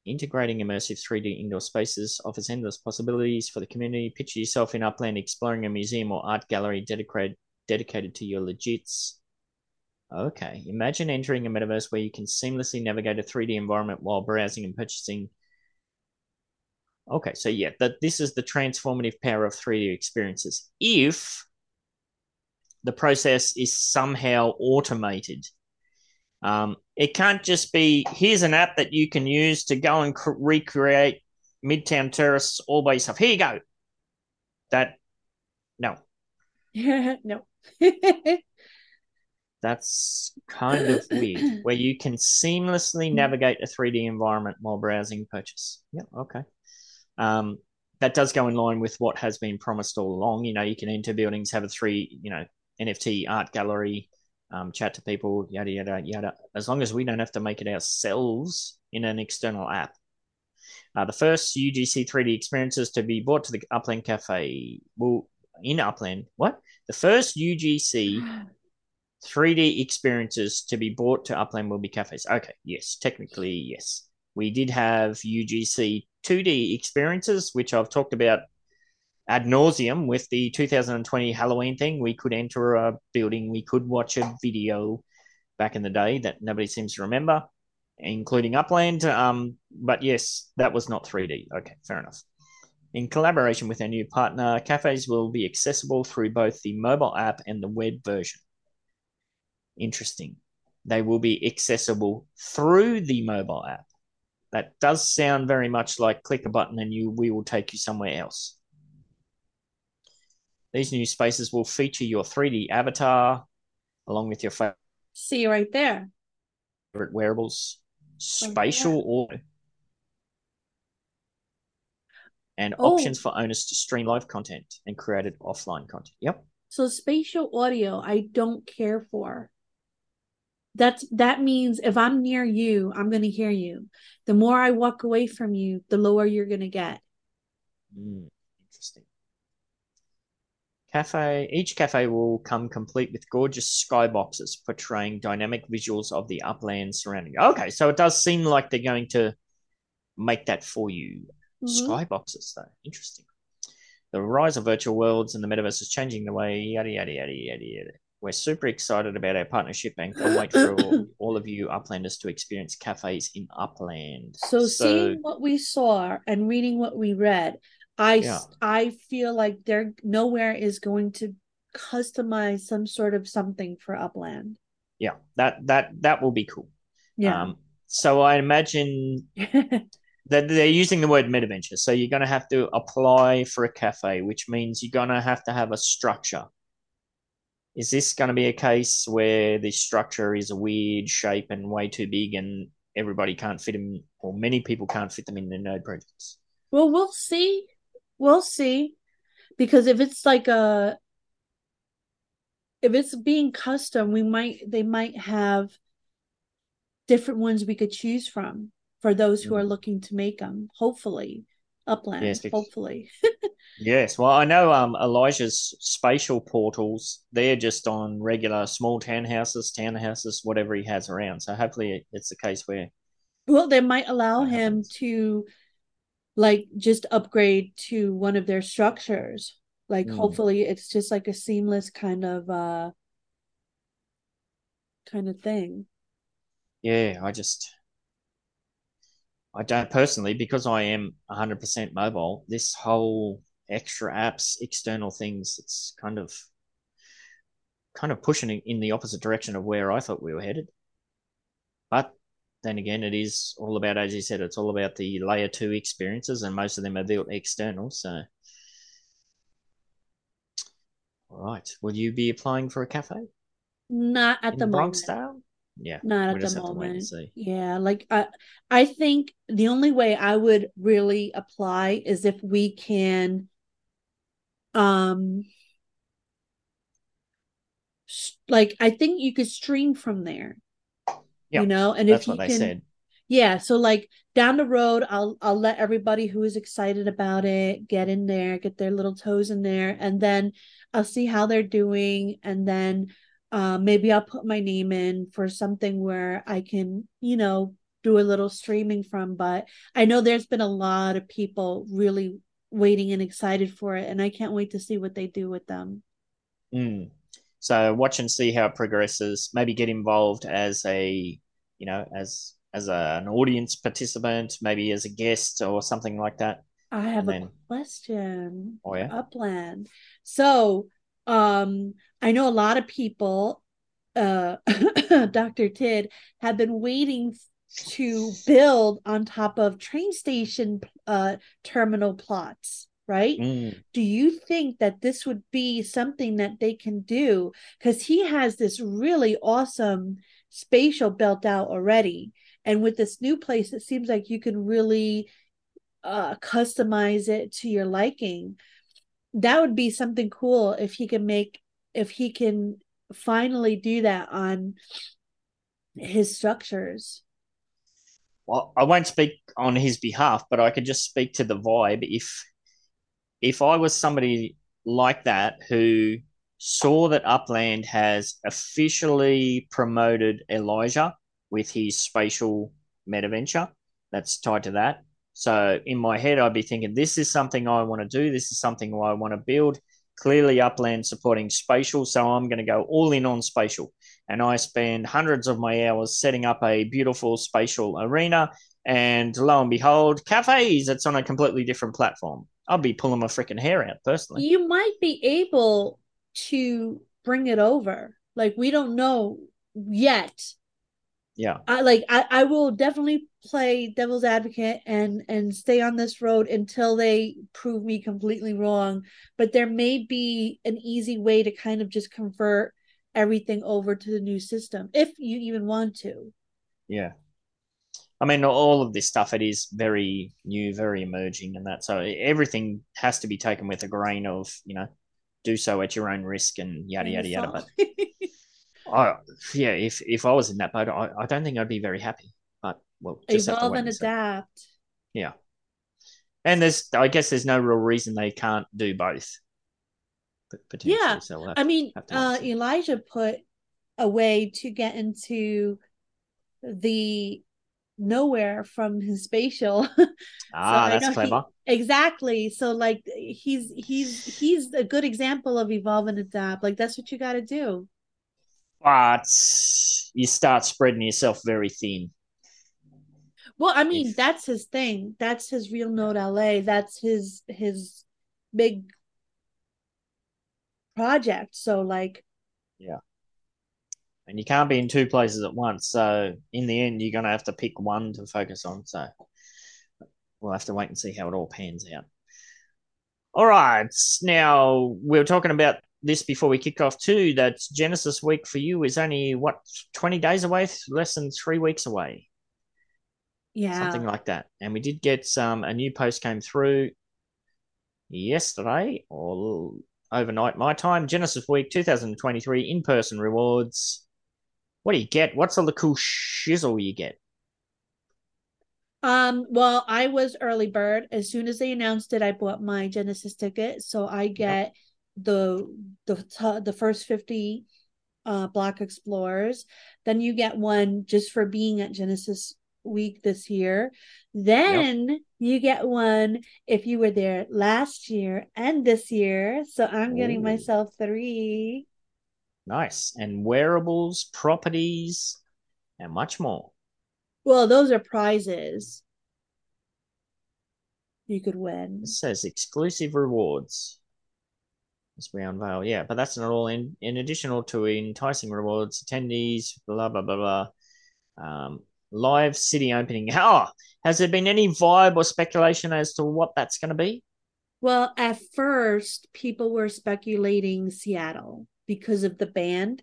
Integrating immersive 3D indoor spaces offers endless possibilities for the community. Picture yourself in Upland exploring a museum or art gallery dedicated dedicated to your legits. Okay. Imagine entering a metaverse where you can seamlessly navigate a 3D environment while browsing and purchasing. Okay, so yeah, that this is the transformative power of 3D experiences. If the process is somehow automated, um, it can't just be here's an app that you can use to go and cr- recreate Midtown Terrace all by yourself. Here you go. That no, no. That's kind of weird. Where you can seamlessly navigate a 3D environment while browsing purchase. Yeah, okay. Um, that does go in line with what has been promised all along. You know, you can enter buildings, have a three, you know, NFT art gallery, um, chat to people, yada yada yada. As long as we don't have to make it ourselves in an external app. Uh, the first UGC 3D experiences to be brought to the Upland Cafe will in Upland. What? The first UGC 3D experiences to be brought to Upland will be cafes. Okay, yes, technically, yes. We did have UGC 2D experiences, which I've talked about ad nauseum with the 2020 Halloween thing. We could enter a building, we could watch a video back in the day that nobody seems to remember, including Upland. Um, but yes, that was not 3D. Okay, fair enough. In collaboration with our new partner, cafes will be accessible through both the mobile app and the web version interesting. They will be accessible through the mobile app. That does sound very much like click a button and you we will take you somewhere else. These new spaces will feature your 3D avatar along with your favorite See right there. wearables, spatial audio, and Oh. options for owners to stream live content and created offline content. Yep. So spatial audio, I don't care for. That's that means if I'm near you, I'm gonna hear you. The more I walk away from you, the lower you're gonna get. Mm, interesting. Cafe. Each cafe will come complete with gorgeous skyboxes portraying dynamic visuals of the upland surrounding. Okay, so it does seem like they're going to make that for you. Mhm. Skyboxes, though, interesting. The rise of virtual worlds and the metaverse is changing the way. Yada yada yada yada yada. We're super excited about our partnership and can't wait for all, all of you Uplanders to experience cafes in Upland. So, seeing what we saw and reading what we read, I Yeah. I feel like there nowhere is going to customize some sort of something for Upland. yeah, that that that will be cool. Yeah. Um, so I imagine that they're using the word metaventure. So you're going to have to apply for a cafe, which means you're going to have to have a structure. Is this going to be a case where the structure is a weird shape and way too big, and everybody can't fit them, or many people can't fit them in their node projects? Well, we'll see. We'll see. Because if it's like a if it's being custom, we might they might have different ones we could choose from for those who are looking to make them. Hopefully. Upland, Yes, hopefully. Yes. Well, I know um, Elijah's spatial portals, they're just on regular small townhouses, townhouses, whatever he has around. So hopefully it's the case where Well, they might allow him happens. to like just upgrade to one of their structures. Like Mm. hopefully it's just like a seamless kind of uh kind of thing. Yeah, I just I don't personally because I am 100% mobile. This whole extra apps, external things, it's kind of kind of pushing in the opposite direction of where I thought we were headed. But then again, it is all about, as you said, it's all about the layer two experiences, and most of them are built external. So, all right, will you be applying for a cafe Not at in the moment. Bronxdale? Yeah, Not at the have to wait and moment. Yeah, like I I think the only way I would really apply is if we can um like I think you could stream from there. Yeah, you know, and That's if you what they can, said. yeah. So like down the road, I'll I'll let everybody who is excited about it get in there, get their little toes in there, and then I'll see how they're doing, and then uh, maybe I'll put my name in for something where I can, you know, do a little streaming from. But I know there's been a lot of people really waiting and excited for it, and I can't wait to see what they do with them. Mm. So watch and see how it progresses. Maybe get involved as a, you know, as as a, an audience participant, maybe as a guest or something like that. I have And a then- question. Oh yeah. Upland. So, um, I know a lot of people, uh, Dr. Tid, have been waiting to build on top of train station uh terminal plots, right? Mm. Do you think that this would be something that they can do? Because he has this really awesome spatial built out already. And with this new place, it seems like you can really uh customize it to your liking. That would be something cool if he can make if he can finally do that on his structures. Well, I won't speak on his behalf, but I could just speak to the vibe. If if I was somebody like that who saw that Upland has officially promoted Elijah with his spatial meta venture that's tied to that. So in my head, I'd be thinking, this is something I want to do. This is something I want to build. Clearly, Upland supporting spatial, so I'm going to go all in on spatial. And I spend hundreds of my hours setting up a beautiful spatial arena. And lo and behold, cafes, it's on a completely different platform. I'll be pulling my freaking hair out personally. You might be able to bring it over. Like we don't know yet. Yeah. I like I, I will definitely play devil's advocate and and stay on this road until they prove me completely wrong. But there may be an easy way to kind of just convert everything over to the new system if you even want to. Yeah. I mean, all of this stuff, it is very new, very emerging, and that. So everything has to be taken with a grain of, you know, do so at your own risk and yada, yada, yada. But I, yeah, if if I was in that boat, I, I don't think I'd be very happy. But well, just Evolve and see. adapt. Yeah, and there's, I guess, there's no real reason they can't do both. Potentially, Yeah, so we'll have I mean, have to wait and uh. Elijah put a way to get into the nowhere from his spatial. ah, I that's know he- clever. exactly. So like he's he's he's a good example of evolve and adapt. Like that's what you got to do. But you start spreading yourself very thin. Well, I mean, If- that's his thing. That's his real note LA. That's his his big project. So like and you can't be in two places at once. So in the end, you're going to have to pick one to focus on. So we'll have to wait and see how it all pans out. All right. Now we were talking about this before we kick off too. That Genesis week for you is only what twenty days away, less than three weeks away, yeah. something like that. And we did get some a new post came through yesterday or overnight my time. Genesis week 2023 in person rewards. What do you get? What's all the cool shizzle you get? Um, well, I was early bird. As soon as they announced it, I bought my Genesis ticket. So I get the the the first 50 uh block explorers. Then you get one just for being at Genesis week this year. Then you get one if you were there last year and this year. So I'm getting Ooh. myself three. Nice. And wearables, properties, and much more. Well, those are prizes you could win. It says exclusive rewards. As we unveil, yeah, but that's not all. In in additional to enticing rewards, attendees, blah blah blah blah. Um, live city opening. Oh, has there been any vibe or speculation as to what that's going to be? Well, at first, people were speculating Seattle because of the band.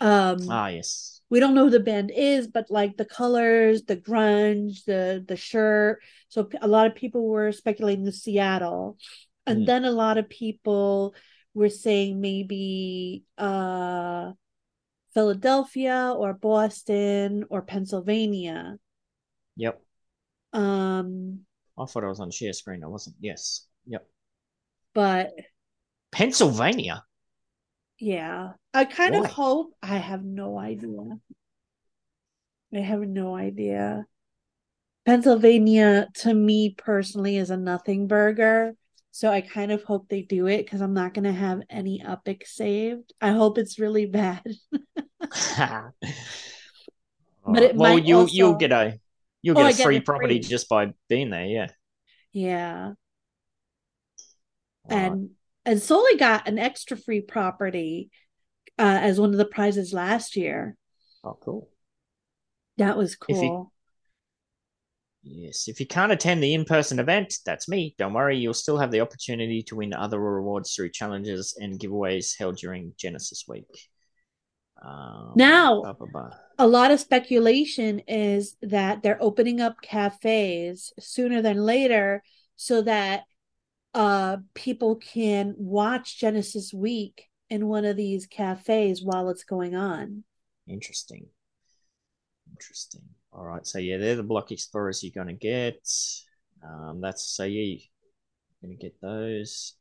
Um, Ah, yes. we don't know who the band is, but like the colors, the grunge, the the shirt. So a lot of people were speculating the Seattle, and Mm. then a lot of people were saying maybe uh Philadelphia or Boston or Pennsylvania. Yep. Um, I thought I was on share screen. I wasn't. Yes. Yep. but Pennsylvania. Yeah, I kind Why? of hope. I have no idea. I have no idea. Pennsylvania, to me personally, is a nothing burger. So I kind of hope they do it because I'm not going to have any epic saved. I hope it's really bad. but it well, might you'll you'll get a you'll Oh, get a get free property free. just by being there. Yeah. Yeah. And and Soli got an extra free property uh, as one of the prizes last year. oh, cool. That was If you- cool. Yes, if you can't attend the in-person event, that's me. Don't worry, you'll still have the opportunity to win other rewards through challenges and giveaways held during Genesis Week. Um, Now- blah, blah, blah. A lot of speculation is that they're opening up cafes sooner than later so that uh people can watch Genesis Week in one of these cafes while it's going on. Interesting. Interesting. All right, so yeah, they're the block explorers you're gonna get. Um, that's so yeah, you're gonna get those.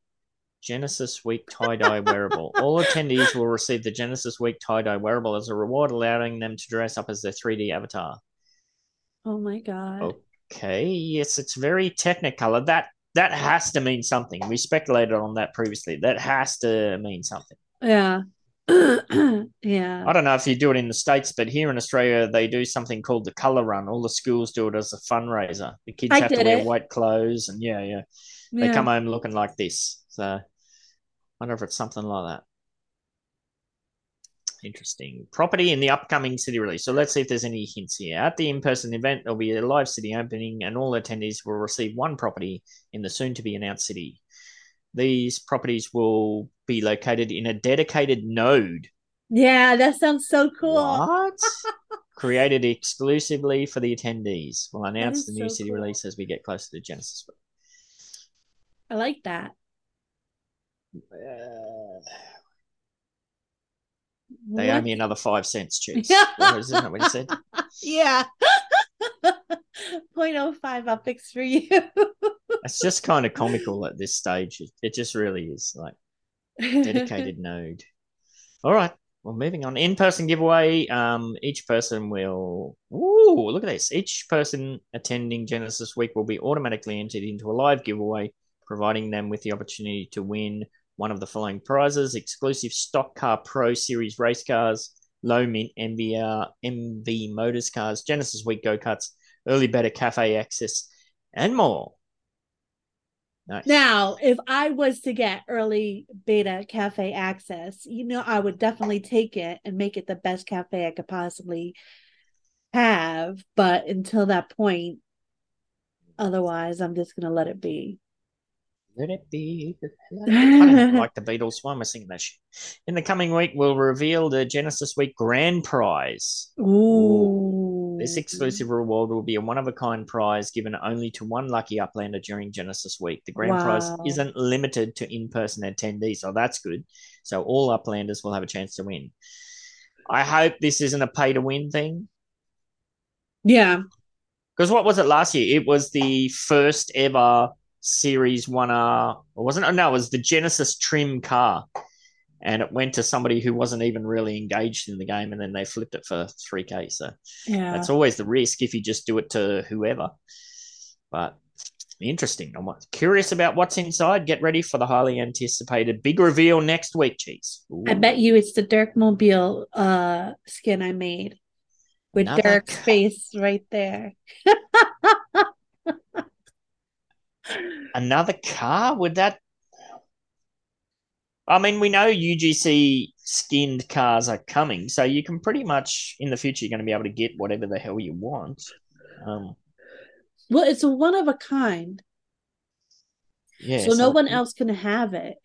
Genesis Week tie dye wearable. All attendees will receive the Genesis Week tie dye wearable as a reward, allowing them to dress up as their 3D avatar. Oh my God. Okay, yes, it's very technicolor. That that has to mean something. We speculated on that previously. That has to mean something. Yeah. yeah. I don't know if you do it in the States, but here in Australia, they do something called the color run. All the schools do it as a fundraiser. The kids I have to wear it. white clothes, and yeah, yeah, they Yeah. come home looking like this. So, I wonder if it's something like that. Interesting. Property in the upcoming city release. So let's see if there's any hints here. At the in-person event, there'll be a live city opening, and all attendees will receive one property in the soon-to-be announced city. These properties will be located in a dedicated node Yeah, that sounds so cool. what? Created exclusively for the attendees. We'll announce the new so city cool. release as we get closer to Genesis. Week. I like that. Uh, they owe me another five cents. Yeah. Isn't that what he said? Yeah. 0.05 upix for you. It's just kind of comical at this stage. It, it just really is like dedicated node. All right. Well, moving on. In-person giveaway. Um, each person will. Ooh, look at this. Each person attending Genesis Week will be automatically entered into a live giveaway, providing them with the opportunity to win one of the following prizes: exclusive Stock Car Pro Series race cars, low mint MVR MV Motors cars, Genesis Week go karts, early beta cafe access, and more. Nice. Now, if I was to get early beta cafe access, you know, I would definitely take it and make it the best cafe I could possibly have. But until that point, otherwise, I'm just going to let it be. Let it be. like the Beatles. Why am I singing that shit? In the coming week, we'll reveal the Genesis Week grand prize. Ooh. This exclusive reward will be a one of a kind prize given only to one lucky uplander during Genesis Week. The grand prize isn't limited to in person attendees, so that's good. So all uplanders will have a chance to win. I hope this isn't a pay to win thing. Yeah. Because what was it last year? It was the first ever Series 1R, or wasn't it? No, it was the Genesis trim car. And it went to somebody who wasn't even really engaged in the game, and then they flipped it for 3K. So Yeah. that's always the risk if you just do it to whoever. But interesting. I'm curious about what's inside. Get ready for the highly anticipated big reveal next week, cheese. I bet you it's the Dirk Mobile uh skin I made with Another Dirk's face right there. another car? Would that i mean we know ugc skinned cars are coming so you can pretty much in the future you're going to be able to get whatever the hell you want. Um Well, it's a one of a kind, yeah so no one else can have it.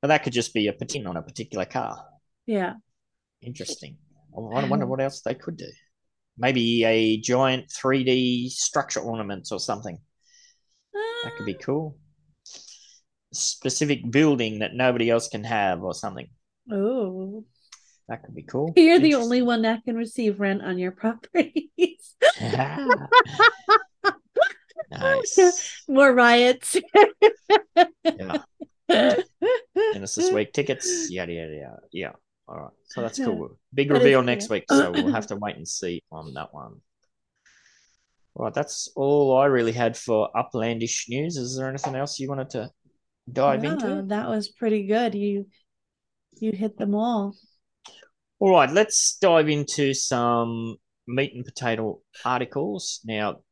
but that could just be a patent on a particular car. Yeah. interesting. I wonder what else they could do maybe a giant 3d structure ornament or something that could be ah. cool specific building that nobody else can have or something Oh, That could be cool. you're the only one that can receive rent on your properties. nice. More riots. Yeah. Genesis week tickets. Yada yada yada. Yeah. All right. So that's cool. Big That reveal next week. So we'll have to wait and see on that one. All right. That's all I really had for uplandish news. Is there anything else you wanted to dive No, into? that was pretty good. You you hit them all. All right, let's dive into some meat and potato articles. Now,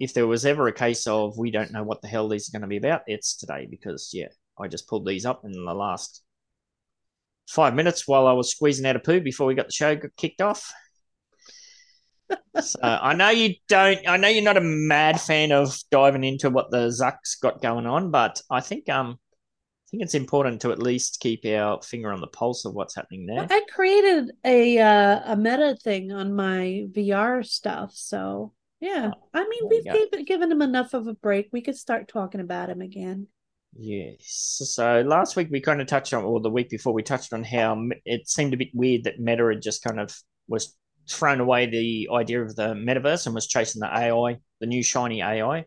if there was ever a case of we don't know what the hell these are going to be about, it's today because, yeah, I just pulled these up in the last five minutes while I was squeezing out a poo before we got the show kicked off. so I know you don't, I know you're not a mad fan of diving into what the Zuck's got going on, but I think, um, I think it's important to at least keep our finger on the pulse of what's happening there. I created a uh, a meta thing on my VR stuff. So yeah, I mean we've gave, given him enough of a break. We could start talking about him again. Yes. So last week we kind of touched on, or the week before we touched on how it seemed a bit weird that Meta had just kind of was thrown away the idea of the metaverse and was chasing the AI, the new shiny AI.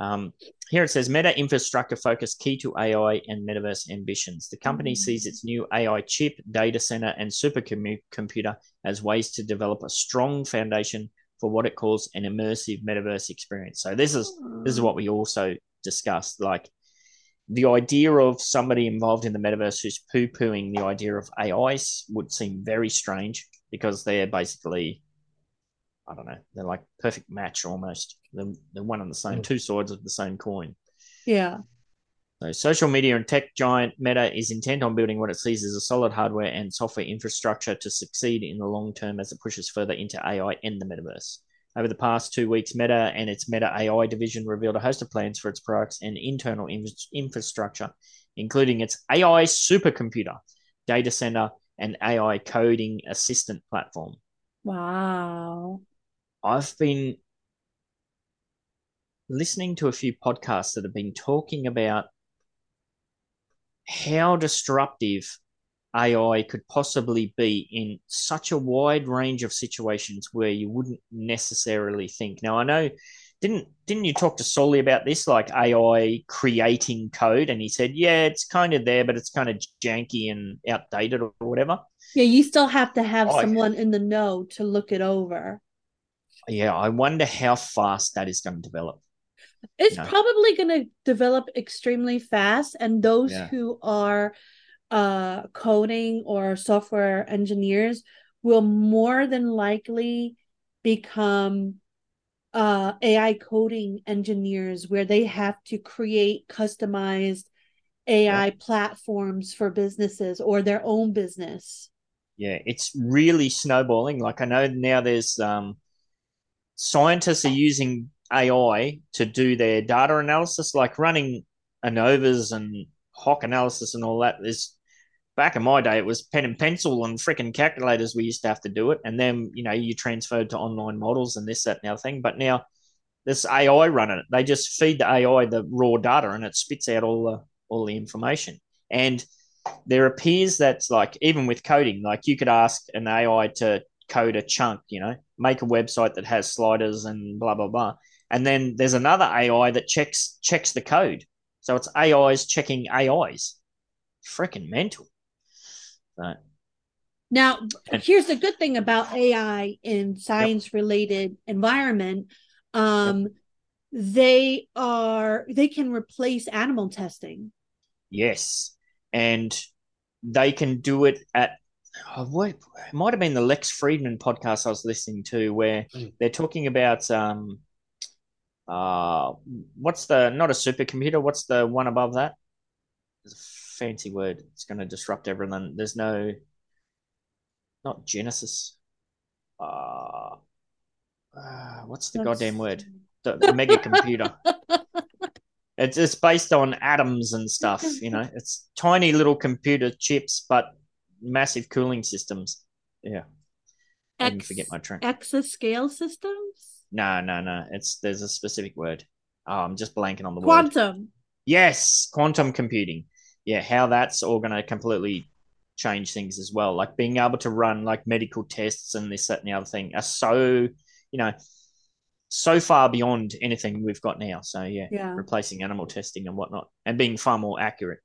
Um, here it says Meta infrastructure focus key to AI and metaverse ambitions. The company Mm. sees its new AI chip, data center, and supercomputer as ways to develop a strong foundation for what it calls an immersive metaverse experience. So this is this is what we also discussed. Like the idea of somebody involved in the metaverse who's poo pooing the idea of AIs would seem very strange because they're basically, I don't know, they're like perfect match almost. They're, they're one and the same, mm. two sides of the same coin. Yeah. So, social media and tech giant Meta is intent on building what it sees as a solid hardware and software infrastructure to succeed in the long term as it pushes further into AI and the metaverse. Over the past two weeks, Meta and its Meta AI division revealed a host of plans for its products and internal in- infrastructure, including its AI supercomputer, data center, and AI coding assistant platform. Wow. I've been listening to a few podcasts that have been talking about how disruptive AI could possibly be in such a wide range of situations where you wouldn't necessarily think. Now, I know didn't didn't you talk to Solly about this, like AI creating code? And he said, yeah, it's kind of there, but it's kind of janky and outdated or whatever. Yeah, you still have to have Oh, someone in the know to look it over. Yeah, I wonder how fast that is going to develop. It's No. probably going to develop extremely fast, and those Yeah. who are uh, coding or software engineers will more than likely become uh, AI coding engineers, where they have to create customized AI platforms for businesses or their own business. Yeah, it's really snowballing. Like I know now there's um scientists are using AI to do their data analysis, like running ANOVAs and Hock analysis and all that. There's back in my day it was pen and pencil and freaking calculators we used to have to do it. And then, you know, you transferred to online models and this, that, and the other thing. But now this AI running it. They just feed the AI the raw data and it spits out all the all the information. And there appears that like even with coding, like you could ask an AI to code a chunk, you know, make a website that has sliders and blah blah blah. And then there's another AI that checks checks the code. So it's AIs checking AIs. Freaking mental. So, Now, And- here's the good thing about AI in science related environment. Um, they are they can replace animal testing. yes. And they can do it at oh, what it might have been the Lex Fridman podcast I was listening to where they're talking about um uh what's the not a supercomputer, what's the one above that? There's a fancy word. It's gonna disrupt everything. There's no not Genesis. Uh, uh what's the That's- goddamn word? The, the mega computer. It's it's based on atoms and stuff, you know. It's tiny little computer chips, but massive cooling systems. Yeah. I didn't forget my train. Exascale systems? No, no, no. It's there's a specific word. Oh, I'm just blanking on the word. Quantum. Yes, quantum computing. Yeah, how that's all going to completely change things as well. Like being able to run like medical tests and this, that, and the other thing are so, you know, so far beyond anything we've got now. So yeah, Yeah. replacing animal testing and whatnot, and being far more accurate.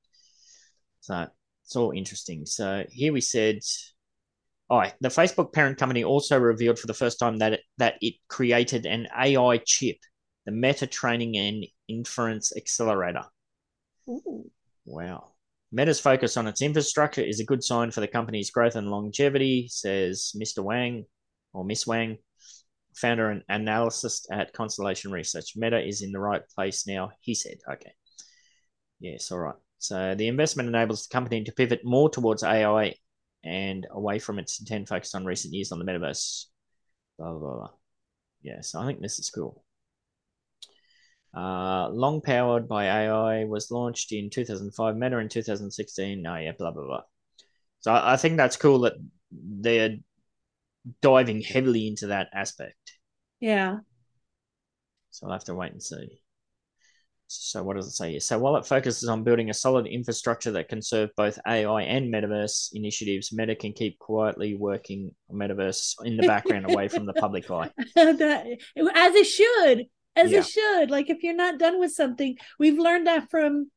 So it's all interesting. So here we said, oh, the Facebook parent company also revealed for the first time that it, that it created an AI chip, the Meta Training and Inference Accelerator. Ooh. Wow. Meta's focus on its infrastructure is a good sign for the company's growth and longevity, says Mr. Wang or Miss Wang, founder and analyst at Constellation Research. Meta is in the right place now, he said. Okay. Yes, all right. So the investment enables the company to pivot more towards AI and away from its intent focused on recent years on the metaverse. Blah, blah, blah. Yeah, so I think this is cool. Uh, long powered by AI was launched in 2005, Meta in 2016. Oh, yeah, blah, blah, blah. So I, I think that's cool that they're diving heavily into that aspect. Yeah. So I'll have to wait and see. So what does it say here? So while it focuses on building a solid infrastructure that can serve both AI and metaverse initiatives, Meta can keep quietly working metaverse in the background away from the public eye. that, as it should as Yeah. it should like if you're not done with something we've learned that from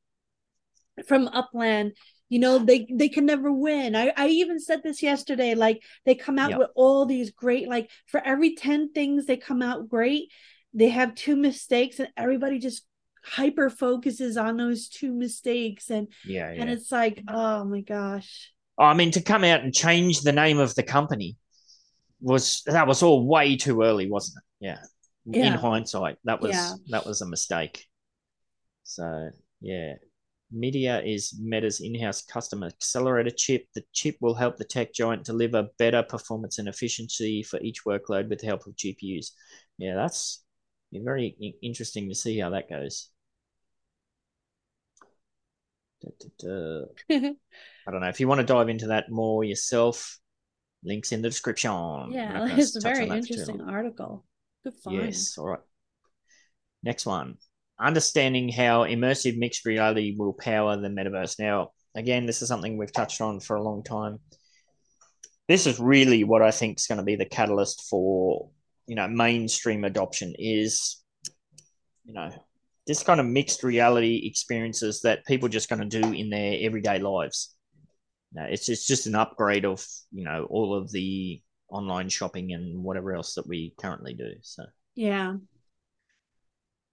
from upland you know they they can never win i i even said this yesterday like they come out Yeah. with all these great like for every 10 things they come out great they have two mistakes and everybody just hyper focuses on those two mistakes and Yeah, and it's like oh my gosh oh, I mean, to come out and change the name of the company was that was all way too early, wasn't it? Yeah. In hindsight, that was Yeah. that was a mistake. So yeah. Media is Meta's in-house custom accelerator chip. The chip will help the tech giant deliver better performance and efficiency for each workload with the help of GPUs. Yeah, that's very interesting to see how that goes. Da, da, da. I don't know if you want to dive into that more yourself. Links in the description. Yeah it's a very for too interesting article good find Yes, all right. Next one. Understanding how immersive mixed reality will power the metaverse. Now, again, this is something we've touched on for a long time. This is really what I think is going to be the catalyst for, you know, mainstream adoption is, you know, this kind of mixed reality experiences that people are just going to do in their everyday lives. No, it's it's just an upgrade of, you know, all of the online shopping and whatever else that we currently do. So yeah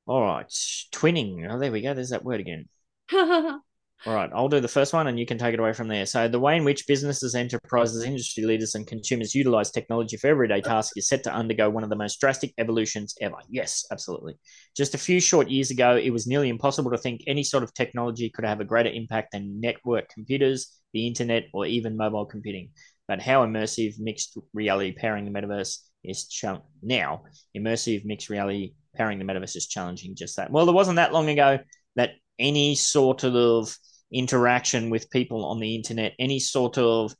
all right, twinning. Oh, there we go. There's that word again. All right, I'll do the first one and you can take it away from there. So, the way in which businesses, enterprises, industry leaders, and consumers utilize technology for everyday tasks is set to undergo one of the most drastic evolutions ever. Yes, absolutely. Just a few short years ago, it was nearly impossible to think any sort of technology could have a greater impact than network computers, the internet, or even mobile computing. But how immersive mixed reality powering the metaverse is chal- now, immersive mixed reality powering the metaverse is challenging just that. Well, there wasn't that long ago that any sort of interaction with people on the internet, any sort of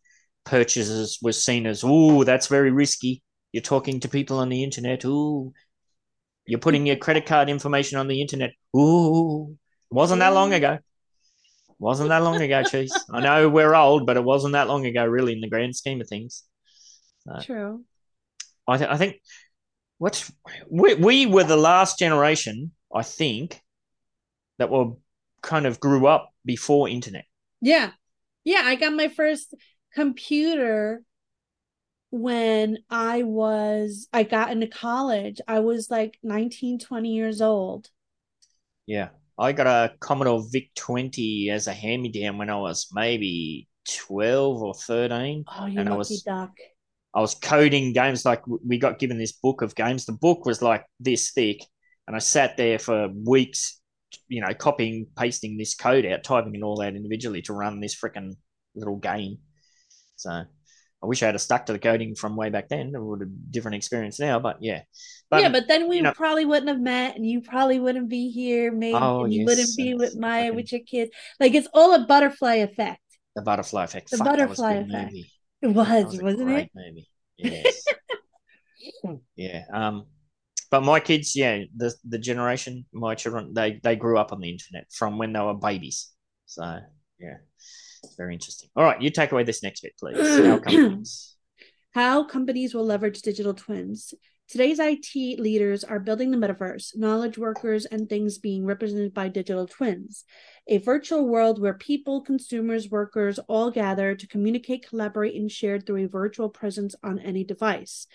purchases was seen as, oh, that's very risky. You're talking to people on the internet. Ooh, you're putting your credit card information on the internet. Ooh, wasn't that long ago. Wasn't that long ago, Cheese. I know we're old, but it wasn't that long ago, really, in the grand scheme of things. So, true I, th- I think what we, we were the last generation, I think, that were kind of grew up before internet. Yeah. Yeah, I got my first computer when I was I got into college. I was like 19, 20 years old. Yeah. I got a Commodore VIC 20 as a hand me down when I was maybe 12 or 13. Oh, you And I lucky was- duck. I was coding games like we got given this book of games. The book was like this thick, and I sat there for weeks, you know, copying, pasting this code out, typing it all out individually to run this freaking little game. So I wish I had stuck to the coding from way back then. It would have a different experience now, but yeah. yeah, but then we you know- probably wouldn't have met and you probably wouldn't be here, maybe Oh, you yes, wouldn't be with Maya fucking- with your kids. Like it's all a butterfly effect. the butterfly effect. The Fuck, that was a butterfly effect. movie. It was, was not it? movie. Yes. yeah. Um, but my kids, yeah, the the generation, my children, they they grew up on the internet from when they were babies. So yeah. very interesting. All right, you take away this next bit, please. Our companies. How companies will leverage digital twins. Today's IT leaders are building the metaverse, knowledge workers, and things being represented by digital twins. A virtual world where people, consumers, workers all gather to communicate, collaborate, and share through a virtual presence on any device.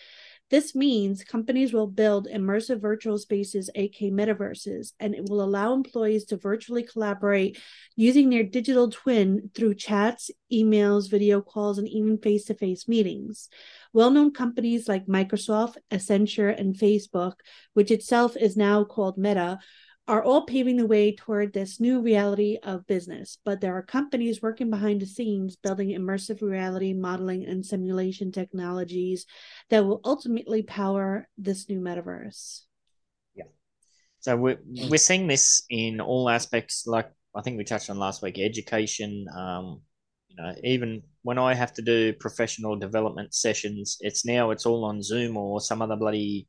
This means companies will build immersive virtual spaces, aka metaverses, and it will allow employees to virtually collaborate using their digital twin through chats, emails, video calls, and even face to face meetings. Well known companies like Microsoft, Accenture, and Facebook, which itself is now called Meta, are all paving the way toward this new reality of business. But there are companies working behind the scenes building immersive reality modeling and simulation technologies that will ultimately power this new metaverse. Yeah. So we're we're seeing this in all aspects. Like I think we touched on last week, education. Um, you know, even when I have to do professional development sessions, it's now it's all on Zoom or some other bloody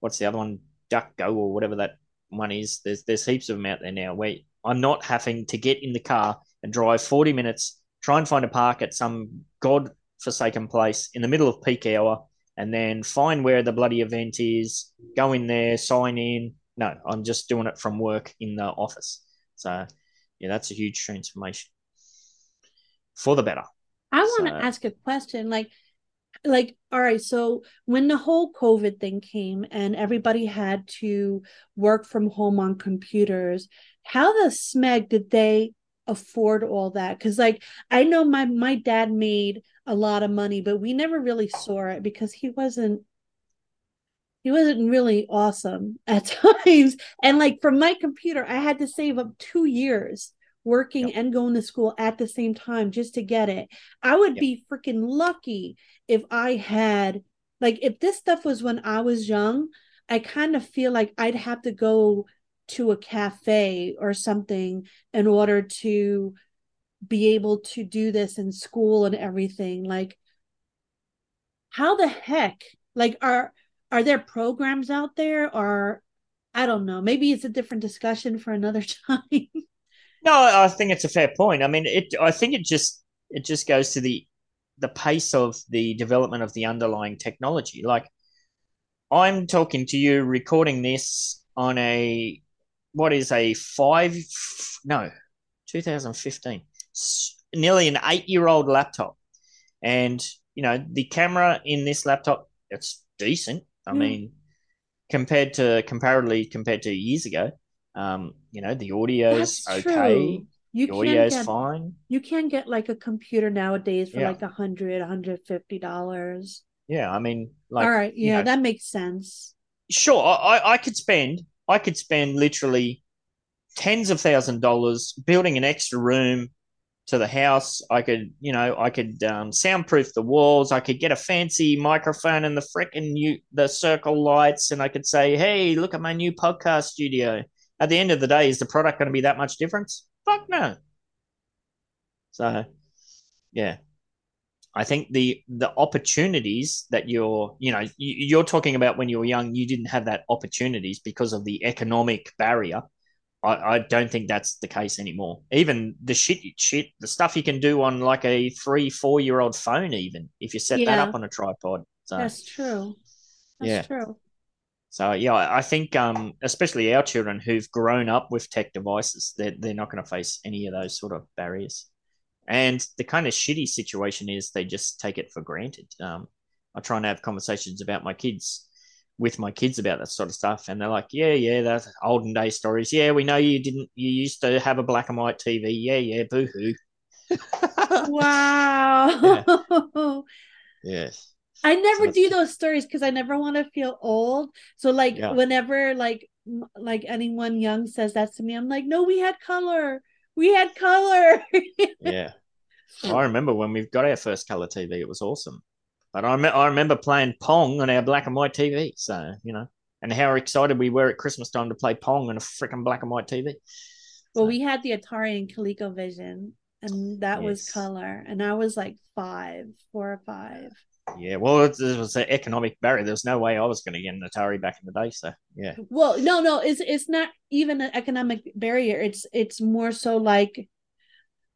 what's the other one, DuckGo or whatever that one is. There's there's heaps of them out there now where I'm not having to get in the car and drive 40 minutes, try and find a park at some god forsaken place in the middle of peak hour, and then find where the bloody event is, go in there, sign in. No, I'm just doing it from work in the office. So yeah, that's a huge transformation for the better. I want to ask a question like like all right so when the whole covid thing came and everybody had to work from home on computers how the smeg did they afford all that? Cuz like I know my my dad made a lot of money but we never really saw it because he wasn't he wasn't really awesome at times. And like for my computer I had to save up 2 years working Yep. and going to school at the same time just to get it I would Yep. be freaking lucky if I had like if this stuff was when I was young, I kind of feel like I'd have to go to a cafe or something in order to be able to do this in school and everything. Like how the heck like are are there programs out there or I don't know. Maybe it's a different discussion for another time. No, I think it's a fair point. I mean, it. I think it just it just goes to the the pace of the development of the underlying technology. Like, I'm talking to you, recording this on a what is a five no, 2015 nearly an eight year old laptop, and you know the camera in this laptop it's decent. I Mm. mean, compared to comparatively compared to years ago. Um, you know, the audio's That's okay. true. You The can audio's get fine. you can get like a computer nowadays for Yeah. like a hundred, a hundred fifty dollars. Yeah, I mean, like, All right, you yeah, know, that makes sense. sure, I, I- I could spend, I could spend literally tens of thousand dollars building an extra room to the house. I could, you know, I could um, soundproof the walls. I could get a fancy microphone and the frickin' new the circle lights, and I could say, "Hey, look at my new podcast studio." At the end of the day, is the product going to be that much difference? Fuck no. So, yeah, I think the the opportunities that you're, you know, you, you're talking about when you were young, you didn't have that opportunities because of the economic barrier. I, I don't think that's the case anymore. Even the shit, shit, the stuff you can do on like a three, four year old phone, even if you set that up on a tripod. So That's true. That's Yeah. true. So yeah, I think um, especially our children who've grown up with tech devices, they're they're not going to face any of those sort of barriers. And the kind of shitty situation is they just take it for granted. Um, I try and have conversations about my kids with my kids about that sort of stuff, and they're like, "Yeah, yeah, that's olden day stories. Yeah, we know you didn't. You used to have a black and white TV. Yeah, yeah, boo hoo." Wow. yes. I never So do those stories because I never want to feel old. So like Yeah. whenever like like anyone young says that to me, I'm like, no, we had color. We had color. Yeah. I remember when we got our first color TV, it was awesome. But I, me- I remember playing Pong on our black and white TV. So, you know, and how excited we were at Christmas time to play Pong on a freaking black and white TV. well, So, we had the Atari and ColecoVision, and that was color, and I was like five, four or five. Yeah, well, it, it was an economic barrier. There was no way I was going to get an Atari back in the day. So, yeah. Well, no, no, it's it's not even an economic barrier. It's it's more so like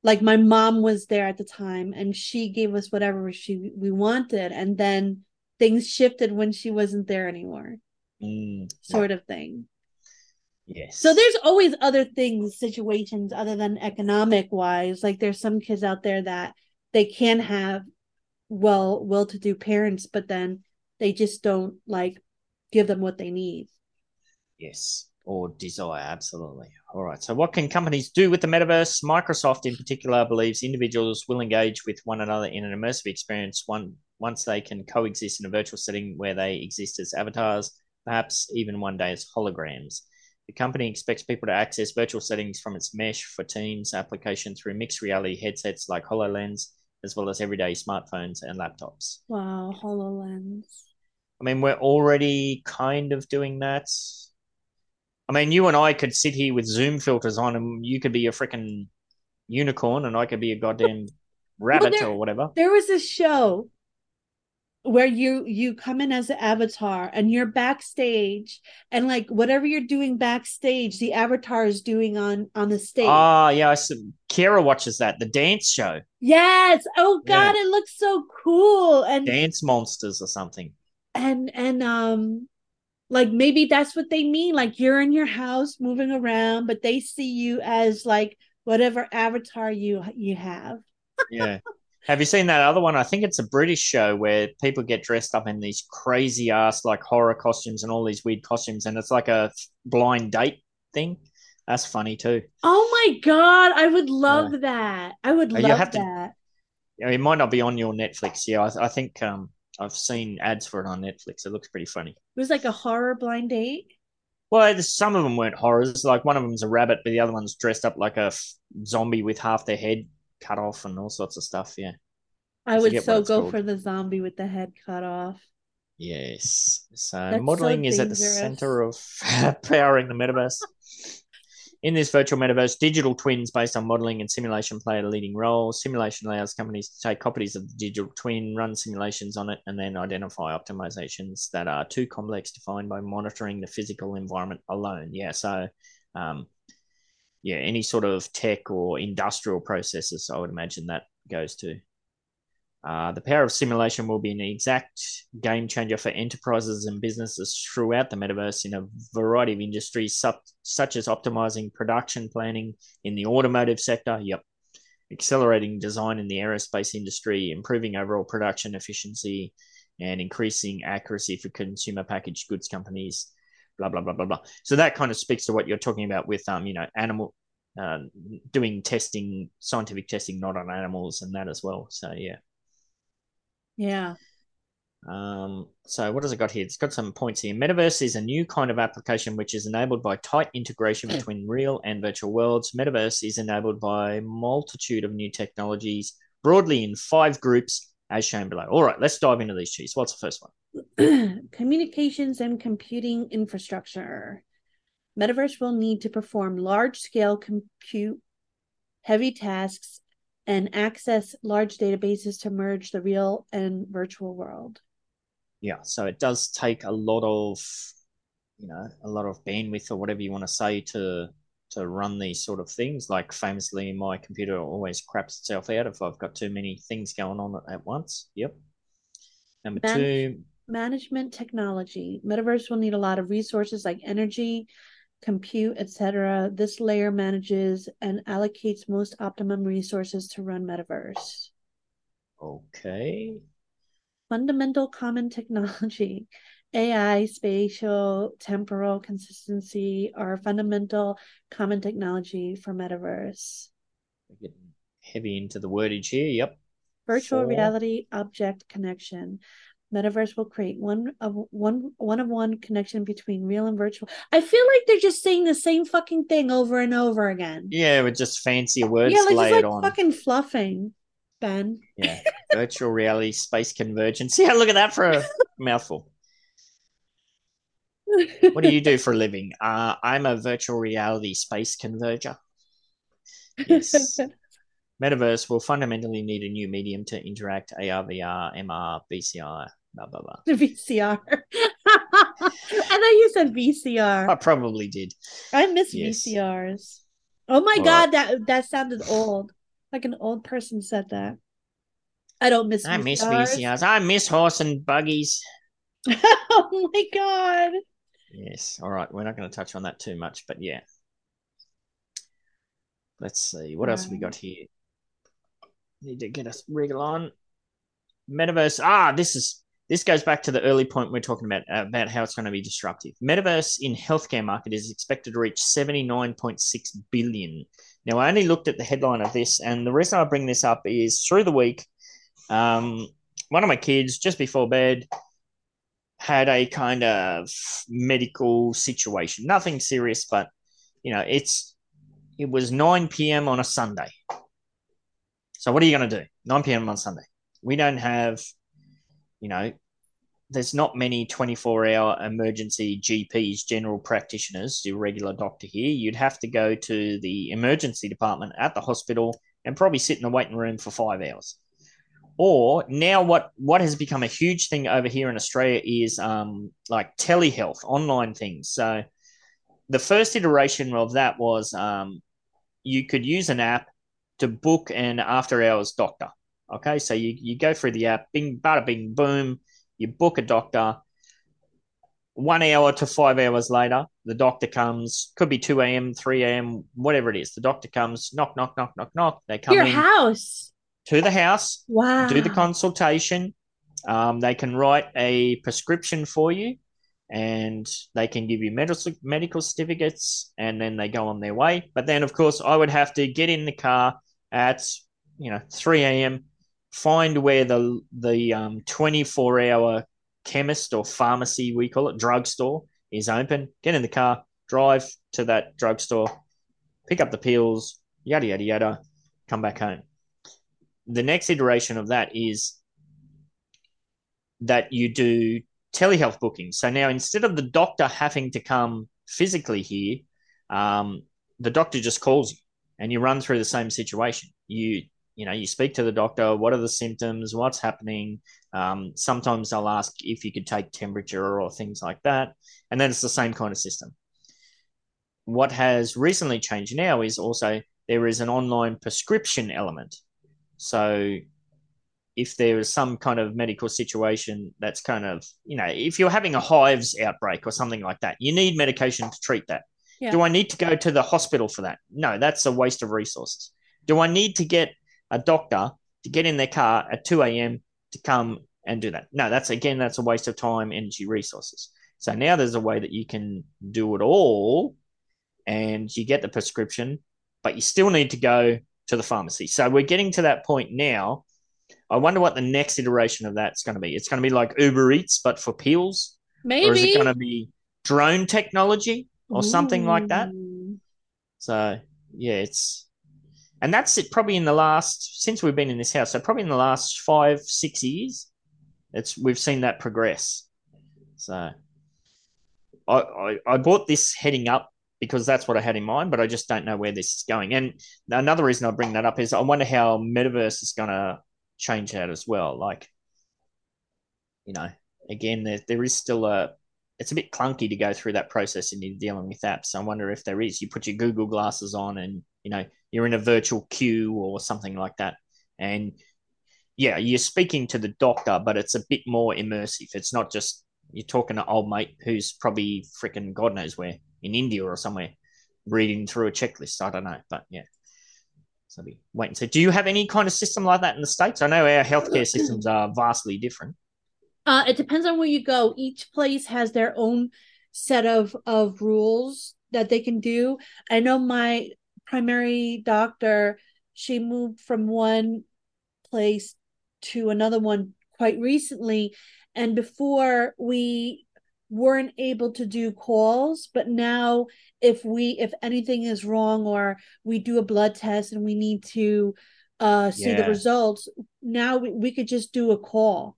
like my mom was there at the time and she gave us whatever she we wanted and then things shifted when she wasn't there anymore Mm, sort of thing yes. so there's always other things situations other than economic wise like there's some kids out there that they can have well well to do parents but then they just don't like give them what they need Yes, or desire, absolutely. All right. So, what can companies do with the metaverse? Microsoft, in particular, believes individuals will engage with one another in an immersive experience one, once they can coexist in a virtual setting where they exist as avatars, perhaps even one day as holograms. The company expects people to access virtual settings from its Mesh for Teams application through mixed reality headsets like HoloLens, as well as everyday smartphones and laptops. wow hololens I mean, we're already kind of doing that. I mean, you and I could sit here with Zoom filters on, and you could be a freaking unicorn, and I could be a goddamn rabbit there- or whatever. there was a show where you you come in as an avatar and you're backstage and like whatever you're doing backstage the avatar is doing on on the stage Ah, yeah. I s- Kira watches that, the dance show, yes oh god it looks so cool and Dance Monsters or something. and and um like maybe that's what they mean like you're in your house moving around but they see you as like whatever avatar you you have Yeah. Have you seen that other one? I think it's a British show where people get dressed up in these crazy ass like horror costumes and all these weird costumes, and it's like a blind date thing. That's funny too. oh my god i would love that i would you love have to- that know, it might not be on your Netflix. Yeah, I, I think um, I've seen ads for it on Netflix. It looks pretty funny. It was like a horror blind date. Well, some of them weren't horrors. Like one of them's a rabbit, but the other one's dressed up like a f- zombie with half their head cut off and all sorts of stuff. Yeah. I would so go called. for the zombie with the head cut off. Yes. So That's so modeling is at the center of powering the metaverse. In this virtual metaverse, digital twins based on modeling and simulation play a leading role. Simulation allows companies to take copies of the digital twin, run simulations on it, and then identify optimizations that are too complex to find by monitoring the physical environment alone. Yeah, so um, yeah, any sort of tech or industrial processes, I would imagine that goes to. Uh, the power of simulation will be an exact game changer for enterprises and businesses throughout the metaverse in a variety of industries, such, such as optimizing production planning in the automotive sector. Yep. Accelerating design in the aerospace industry, improving overall production efficiency, and increasing accuracy for consumer packaged goods companies. Blah blah blah blah blah. So that kind of speaks to what you're talking about with um, you know, animal uh, doing testing, scientific testing, not on animals, and that as well. So yeah. Yeah. Um, so what has it got here? It's got some points here. Metaverse is a new kind of application which is enabled by tight integration between real and virtual worlds. Metaverse is enabled by multitude of new technologies, broadly in five groups, as shown below. All right, let's dive into these cheese. What's the first one? Communications and computing infrastructure. Metaverse will need to perform large scale compute heavy tasks and access large databases to merge the real and virtual world. Yeah, so it does take a lot of, you know, a lot of bandwidth or whatever you want to say to to run these sort of things. Like famously, my computer always craps itself out if I've got too many things going on at once. Yep. Number Man- two, Management technology. Metaverse will need a lot of resources like energy, compute, etc. This layer manages and allocates most optimum resources to run Metaverse. okay. Fundamental common technology. AI, spatial, temporal consistency are fundamental common technology for Metaverse. We're getting heavy into the wordage here. Yep. Virtual Four. reality object connection. Metaverse will create one of one one of one connection between real and virtual. I feel like they're just saying the same fucking thing over and over again. Yeah, with just fancier words yeah, like layered like on. fucking fluffing, Ben. Yeah. Virtual reality space convergence. Yeah, look at that for a mouthful. What do you do for a living? Uh, I'm a virtual reality space converger. Yes. Metaverse will fundamentally need a new medium to interact AR, VR, MR, BCI, blah, blah, blah. The VCR. I thought you said VCR. I probably did. I miss Yes. VCRs. Oh my All god, that that sounded old. Like an old person said that. I don't miss. I miss VCRs. VCRs. I miss horse and buggies. oh my god! Yes. All right. We're not going to touch on that too much, but yeah. Let's see. What else have we got here? Need to get us wriggle on. Metaverse. Ah, this is this goes back to the early point we are talking about about how it's going to be disruptive. Metaverse in healthcare market is expected to reach seventy nine point six billion. Now, I only looked at the headline of this, and the reason I bring this up is through the week, um, one of my kids just before bed had a kind of medical situation. Nothing serious, but you know, it's it was 9 p.m. on a Sunday. So what are you going to do? 9 p.m. on Sunday. We don't have, you know, there's not many 24 hour emergency GPs, general practitioners, your regular doctor here. You'd have to go to the emergency department at the hospital and probably sit in the waiting room for five hours. Or now, what what has become a huge thing over here in Australia is um, like telehealth, online things. So the first iteration of that was um, you could use an app to book an after hours doctor. Okay, so you, you go through the app, bing, bada, bing, boom, you book a doctor. One hour to five hours later, the doctor comes. Could be two a.m., three a.m., whatever it is. The doctor comes, knock, knock, knock, knock, knock. They come Your in house. To the house, Wow. do the consultation. Um, they can write a prescription for you, and they can give you medical medical certificates, and then they go on their way. But then, of course, I would have to get in the car at you know three a.m. Find where the the um, twenty four hour chemist or pharmacy we call it drugstore is open. Get in the car, drive to that drugstore, pick up the pills, yada yada yada, come back home. The next iteration of that is that you do telehealth bookings. So now instead of the doctor having to come physically here, um, the doctor just calls you and you run through the same situation. You you know you speak to the doctor. What are the symptoms? What's happening? Um, sometimes they'll ask if you could take temperature or things like that, and then it's the same kind of system. What has recently changed now is also there is an online prescription element. So if there is some kind of medical situation that's kind of, you know, if you're having a hives outbreak or something like that, you need medication to treat that. Yeah. Do I need to go to the hospital for that? No, that's a waste of resources. Do I need to get a doctor to get in their car at 2 a.m. to come and do that? No, that's again, that's a waste of time, energy, resources. So now there's a way that you can do it all and you get the prescription, but you still need to go to the pharmacy. So we're getting to that point now. I wonder what the next iteration of that's going to be. It's going to be like Uber Eats, but for pills, Maybe. or is it going to be drone technology or something like that? So yeah, it's and that's it. Probably in the last since we've been in this house, so probably in the last five six years, it's we've seen that progress. So I I, I bought this heading up because that's what I had in mind, but I just don't know where this is going. And another reason I bring that up is I wonder how metaverse is going to change that as well. Like, you know, again, there there is still a it's a bit clunky to go through that process and you're dealing with apps. I wonder if there is. You put your Google glasses on and you know you're in a virtual queue or something like that, and yeah, you're speaking to the doctor, but it's a bit more immersive. It's not just you're talking to old mate who's probably freaking God knows where in India or somewhere reading through a checklist. I don't know, but yeah. So we wait and see. Do you have any kind of system like that in the states? I know our healthcare systems are vastly different. Uh, it depends on where you go. Each place has their own set of of rules that they can do. I know my primary doctor, she moved from one place to another one quite recently, and before we weren't able to do calls, but now if we if anything is wrong or we do a blood test and we need to uh see the results, now we, we could just do a call.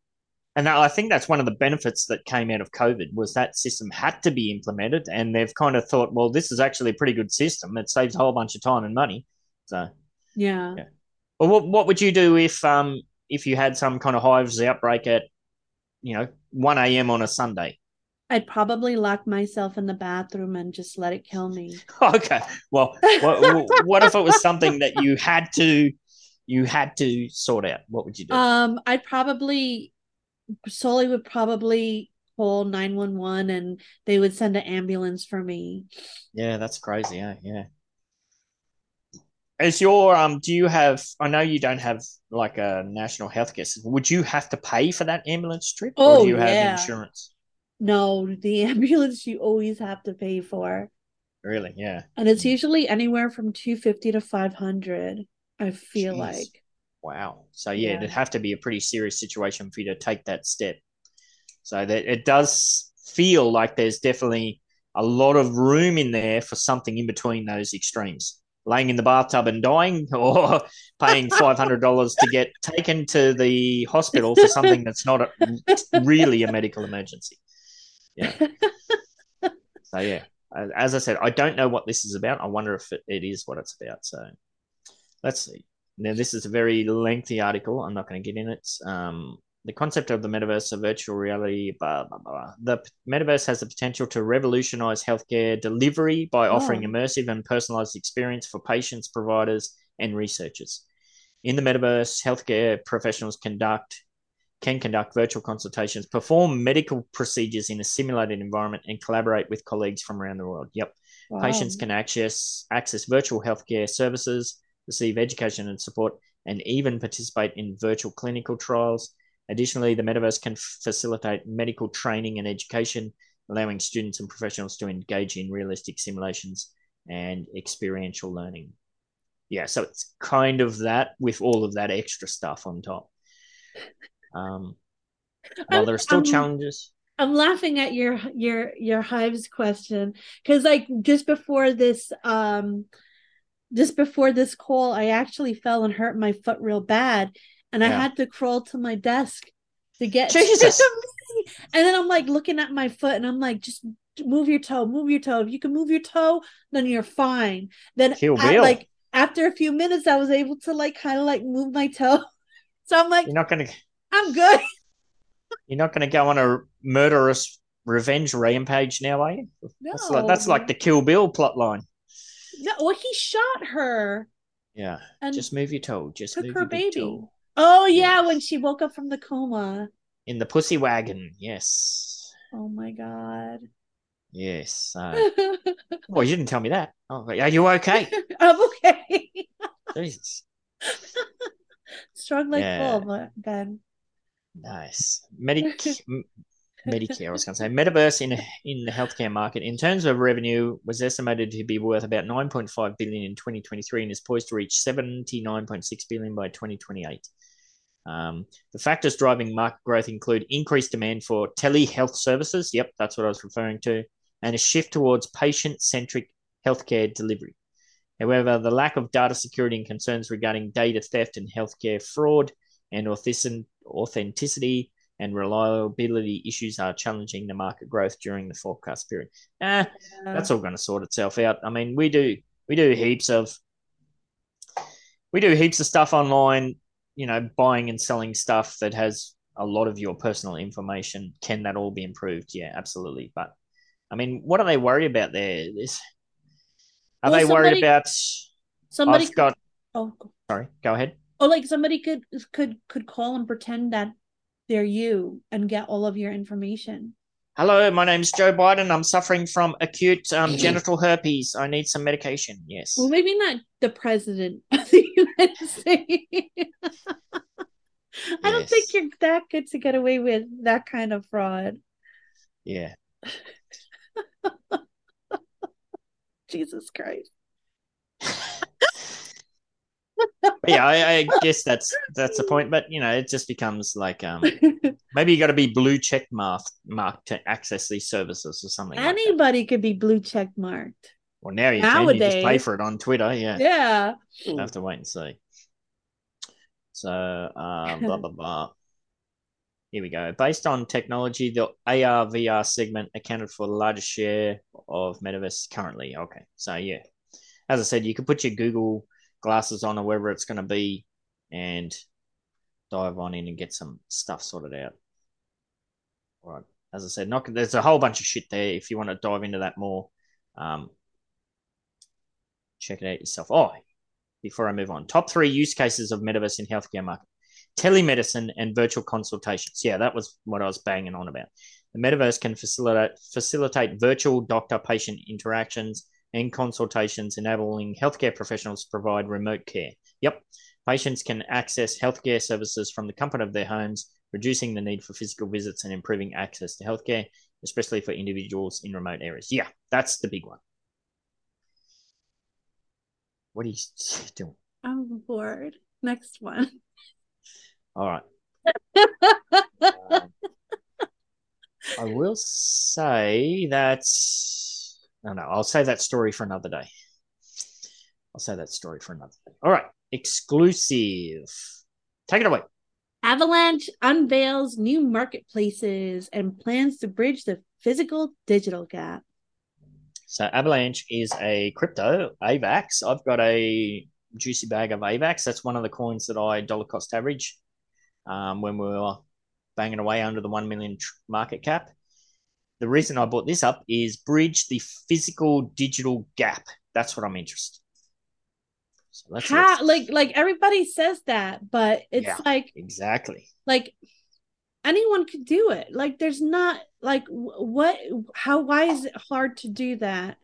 And I think that's one of the benefits that came out of COVID was that system had to be implemented, and they've kind of thought, well, this is actually a pretty good system. It saves a whole bunch of time and money. So, Yeah. Yeah. well, what what would you do if um if you had some kind of hives outbreak at you know one a.m. on a Sunday? I'd probably lock myself in the bathroom and just let it kill me. Okay, well, what, what if it was something that you had to you had to sort out, what would you do? Um, I'd probably Sully would probably call 911 and they would send an ambulance for me. yeah, that's crazy. Yeah, yeah. Is your um? Do you have? I know you don't have like a national healthcare system. Would you have to pay for that ambulance trip, or Oh, do you have yeah. insurance? No, the ambulance you always have to pay for. Really? Yeah. And it's usually anywhere from 250 to 500, I feel Jeez. like. Wow. So yeah, Yeah. it'd have to be a pretty serious situation for you to take that step. So that it does feel like there's definitely a lot of room in there for something in between those extremes. Laying in the bathtub and dying or paying five hundred dollars to get taken to the hospital for something that's not a, really a medical emergency. Yeah. So yeah, as I said, I don't know what this is about. I wonder if it, it is what it's about. So let's see. Now, this is a very lengthy article. I'm not going to get in it. Um, the concept of the metaverse, of virtual reality, blah, blah, blah. The metaverse has the potential to revolutionize healthcare delivery by offering Oh. immersive and personalized experience for patients, providers, and researchers. In the metaverse, healthcare professionals conduct can conduct virtual consultations, perform medical procedures in a simulated environment, and collaborate with colleagues from around the world. Yep. Wow. Patients can access access virtual healthcare services, receive education and support, and even participate in virtual clinical trials. Additionally, the metaverse can facilitate medical training and education, allowing students and professionals to engage in realistic simulations and experiential learning. Yeah, so it's kind of that with all of that extra stuff on top. Um, while there are still I'm- challenges, I'm laughing at your your your hives question because like just before this um just before this call I actually fell and hurt my foot real bad and I had to crawl to my desk to get Jesus. and then I'm like looking at my foot and I'm like just move your toe move your toe. If you can move your toe then you're fine. Then at, like after a few minutes I was able to like kind of like move my toe. So I'm like you're not to I'm good You're not going to go on a murderous revenge rampage now, are you? no That's like that's like the Kill Bill plot line. no well he shot her Yeah, and just move your toe. Just took her baby. Oh yeah, Yes. when she woke up from the coma. in the pussy wagon. Yes, Oh my god. yes. Uh, well, you didn't tell me that. Oh, are you okay? I'm okay. Jesus, Strong like Yeah. bull, but Ben. Nice. Medic. Medicare, I was going to say, Metaverse in in the healthcare market, in terms of revenue, was estimated to be worth about 9.5 billion in 2023 and is poised to reach 79.6 billion by 2028. Um, the factors driving market growth include increased demand for telehealth services. Yep, that's what I was referring to, and a shift towards patient-centric healthcare delivery. However, the lack of data security and concerns regarding data theft and healthcare fraud and authenticity and reliability issues are challenging the market growth during the forecast period. Ah, that's all going to sort itself out. I mean, we do we do heaps of we do heaps of stuff online. You know, buying and selling stuff that has a lot of your personal information. Can that all be improved? Yeah, absolutely. But I mean, what are they worried about there? This are Well, they worried about? somebody I've got. oh Sorry, go ahead. Oh like somebody could could could call and pretend that they're you and get all of your information. Hello, my name's Joe Biden. I'm suffering from acute um, genital herpes. I need some medication. Yes. Well, maybe not the president of the United States. I don't think you're that good to get away with that kind of fraud. Yeah. Jesus Christ. Yeah, I, I guess that's that's the point. But you know, it just becomes like um, maybe you got to be blue check marked marked to access these services or something. like. Anybody could be blue check marked. Well, now you can. You just pay for it on Twitter. Yeah. Yeah. We'll have to wait and see. So, uh, blah blah blah. Here we go. Based on technology, the AR VR segment accounted for the largest share of metaverse currently. Okay, so yeah, as I said, you could put your Google glasses on or wherever it's going to be, and dive on in and get some stuff sorted out. All right. As I said, not there's a whole bunch of shit there. If you want to dive into that more, um, check it out yourself. Oh, before I move on. Top three use cases of metaverse in healthcare market: telemedicine and virtual consultations. Yeah, that was what I was banging on about. The metaverse can facilitate facilitate virtual doctor-patient interactions and consultations, enabling healthcare professionals to provide remote care. Yep, patients can access healthcare services from the comfort of their homes, reducing the need for physical visits and improving access to healthcare, especially for individuals in remote areas. Yeah, that's the big one. What are you doing? I'm bored. Next one. All right. Um, I will say that. No, no, I'll say that story for another day. I'll say that story for another day. All right. Exclusive. Take it away. Avalanche unveils new marketplaces and plans to bridge the physical digital gap. So Avalanche is a crypto AVAX. I've got a juicy bag of AVAX. That's one of the coins that I dollar cost average um, when we were banging away under the 1 million market cap. The reason I brought this up is bridge the physical digital gap. That's what I'm interested. So How, like like everybody says that, but it's Yeah. like exactly. like anyone could do it. Like there's not like what how why is it hard to do that?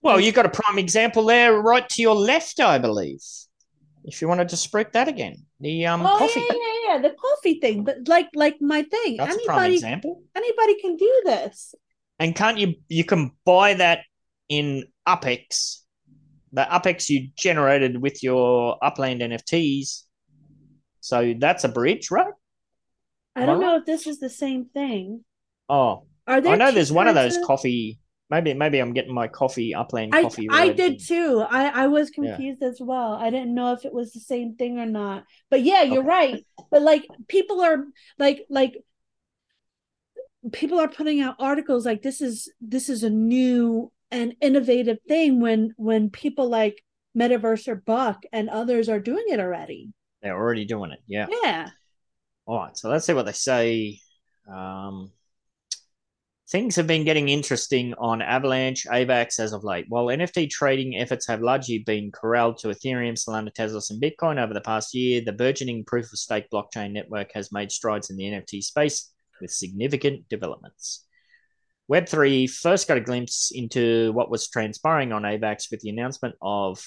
Well, you got a prime example there, right to your left, I believe. If you want to just break that again, the um oh coffee. yeah, yeah, yeah, the coffee thing. But like like my thing. That's a prime anybody example. anybody can do this. And can't you you can buy that in Upex, the Upex you generated with your Upland NFTs. So that's a bridge, right? I don't know if this is the same thing. Oh, Are there I know there's one of those coffee. Maybe maybe I'm getting my coffee Upland I coffee. I did too. I I was Yeah. confused as well. I didn't know if it was the same thing or not. But yeah, you're Okay. right. But like people are like like people are putting out articles like this is this is a new and innovative thing when when people like Metaverse or Buck and others are doing it already. They're already doing it. Yeah. Yeah. All right, so let's see what they say. Um, things have been getting interesting on Avalanche, AVAX as of late. While NFT trading efforts have largely been corralled to Ethereum, Solana, Tezos, and Bitcoin over the past year, the burgeoning proof of stake blockchain network has made strides in the NFT space with significant developments. Web3 first got a glimpse into what was transpiring on AVAX with the announcement of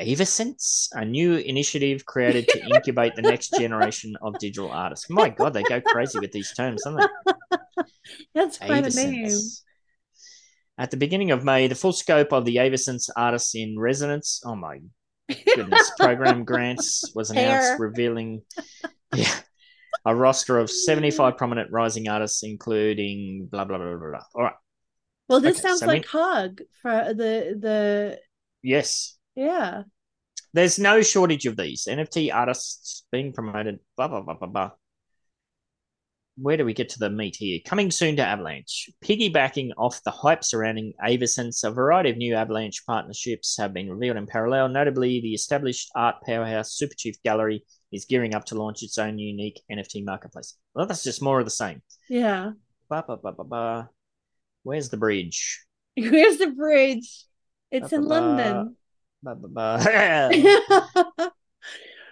Avasense, a new initiative created to incubate the next generation of digital artists. My God, they go crazy with these terms, don't they? That's quite a name. At the beginning of May, the full scope of the Avasense Artists in Residence, oh my goodness, program grants was announced, Hair. revealing yeah, a roster of 75 prominent rising artists, including blah, blah, blah, blah, blah. All right. Well, this Okay, sounds so like Hug for the the Yes. Yeah. There's no shortage of these NFT artists being promoted. Blah blah blah blah blah. Where do we get to the meat here? Coming soon to Avalanche. Piggybacking off the hype surrounding Avasense, a variety of new Avalanche partnerships have been revealed in parallel. Notably, the established art powerhouse Superchief Gallery is gearing up to launch its own unique NFT marketplace. Well, that's just more of the same. Yeah. Ba, ba, ba, ba, ba. Where's the bridge? Where's the bridge? It's in Ba, ba, ba. London. Ba, ba, ba.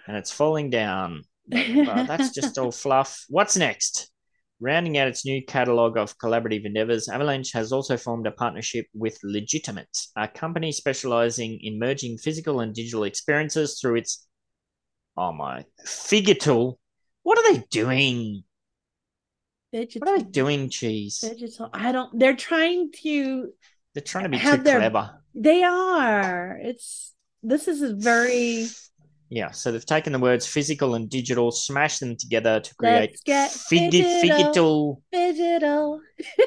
and it's falling down. That's just all fluff. What's next? Rounding out its new catalogue of collaborative endeavors, Avalanche has also formed a partnership with Legitimate, a company specializing in merging physical and digital experiences through its oh my Figure tool. What are they doing? What are they doing, cheese? Digital. I don't. They're trying to. They're trying to be too their- clever. They are. It's. This is a very. Yeah, so they've taken the words physical and digital, smashed them together to create Let's get figi- digital. Digital.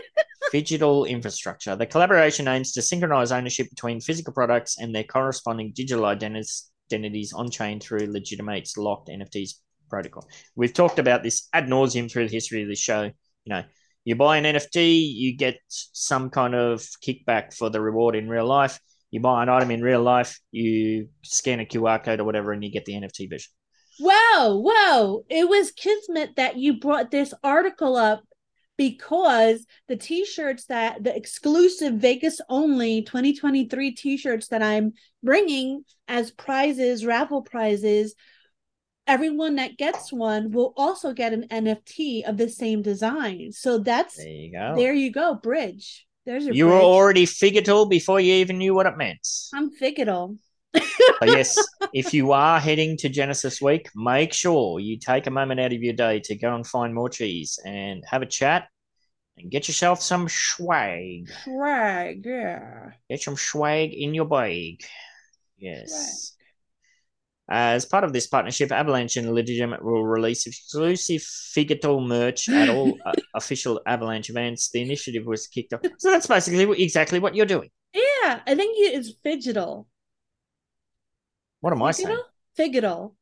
digital infrastructure. The collaboration aims to synchronize ownership between physical products and their corresponding digital identities on chain through Legitimate's locked NFTs protocol. We've talked about this ad nauseum through the history of this show. You know, you buy an NFT, you get some kind of kickback for the reward in real life. You buy an item in real life, you scan a QR code or whatever, and you get the NFT version. Whoa, whoa. It was Kismet that you brought this article up because the t-shirts that the exclusive Vegas only 2023 t-shirts that I'm bringing as prizes, raffle prizes, everyone that gets one will also get an NFT of the same design. So that's There you go. there you go, bridge. There's your you were bridge. already figital before you even knew what it meant. I'm figital. Yes, if you are heading to Genesis Week, make sure you take a moment out of your day to go and find Morecheese and have a chat and get yourself some swag. Swag, yeah. Get some swag in your bag. Yes. As part of this partnership, Avalanche and Legitimate will release exclusive Figital merch at all uh, official Avalanche events. The initiative was kicked off. So that's basically exactly what you're doing. Yeah, I think it's fidgetal. What am I saying? Fidgetal?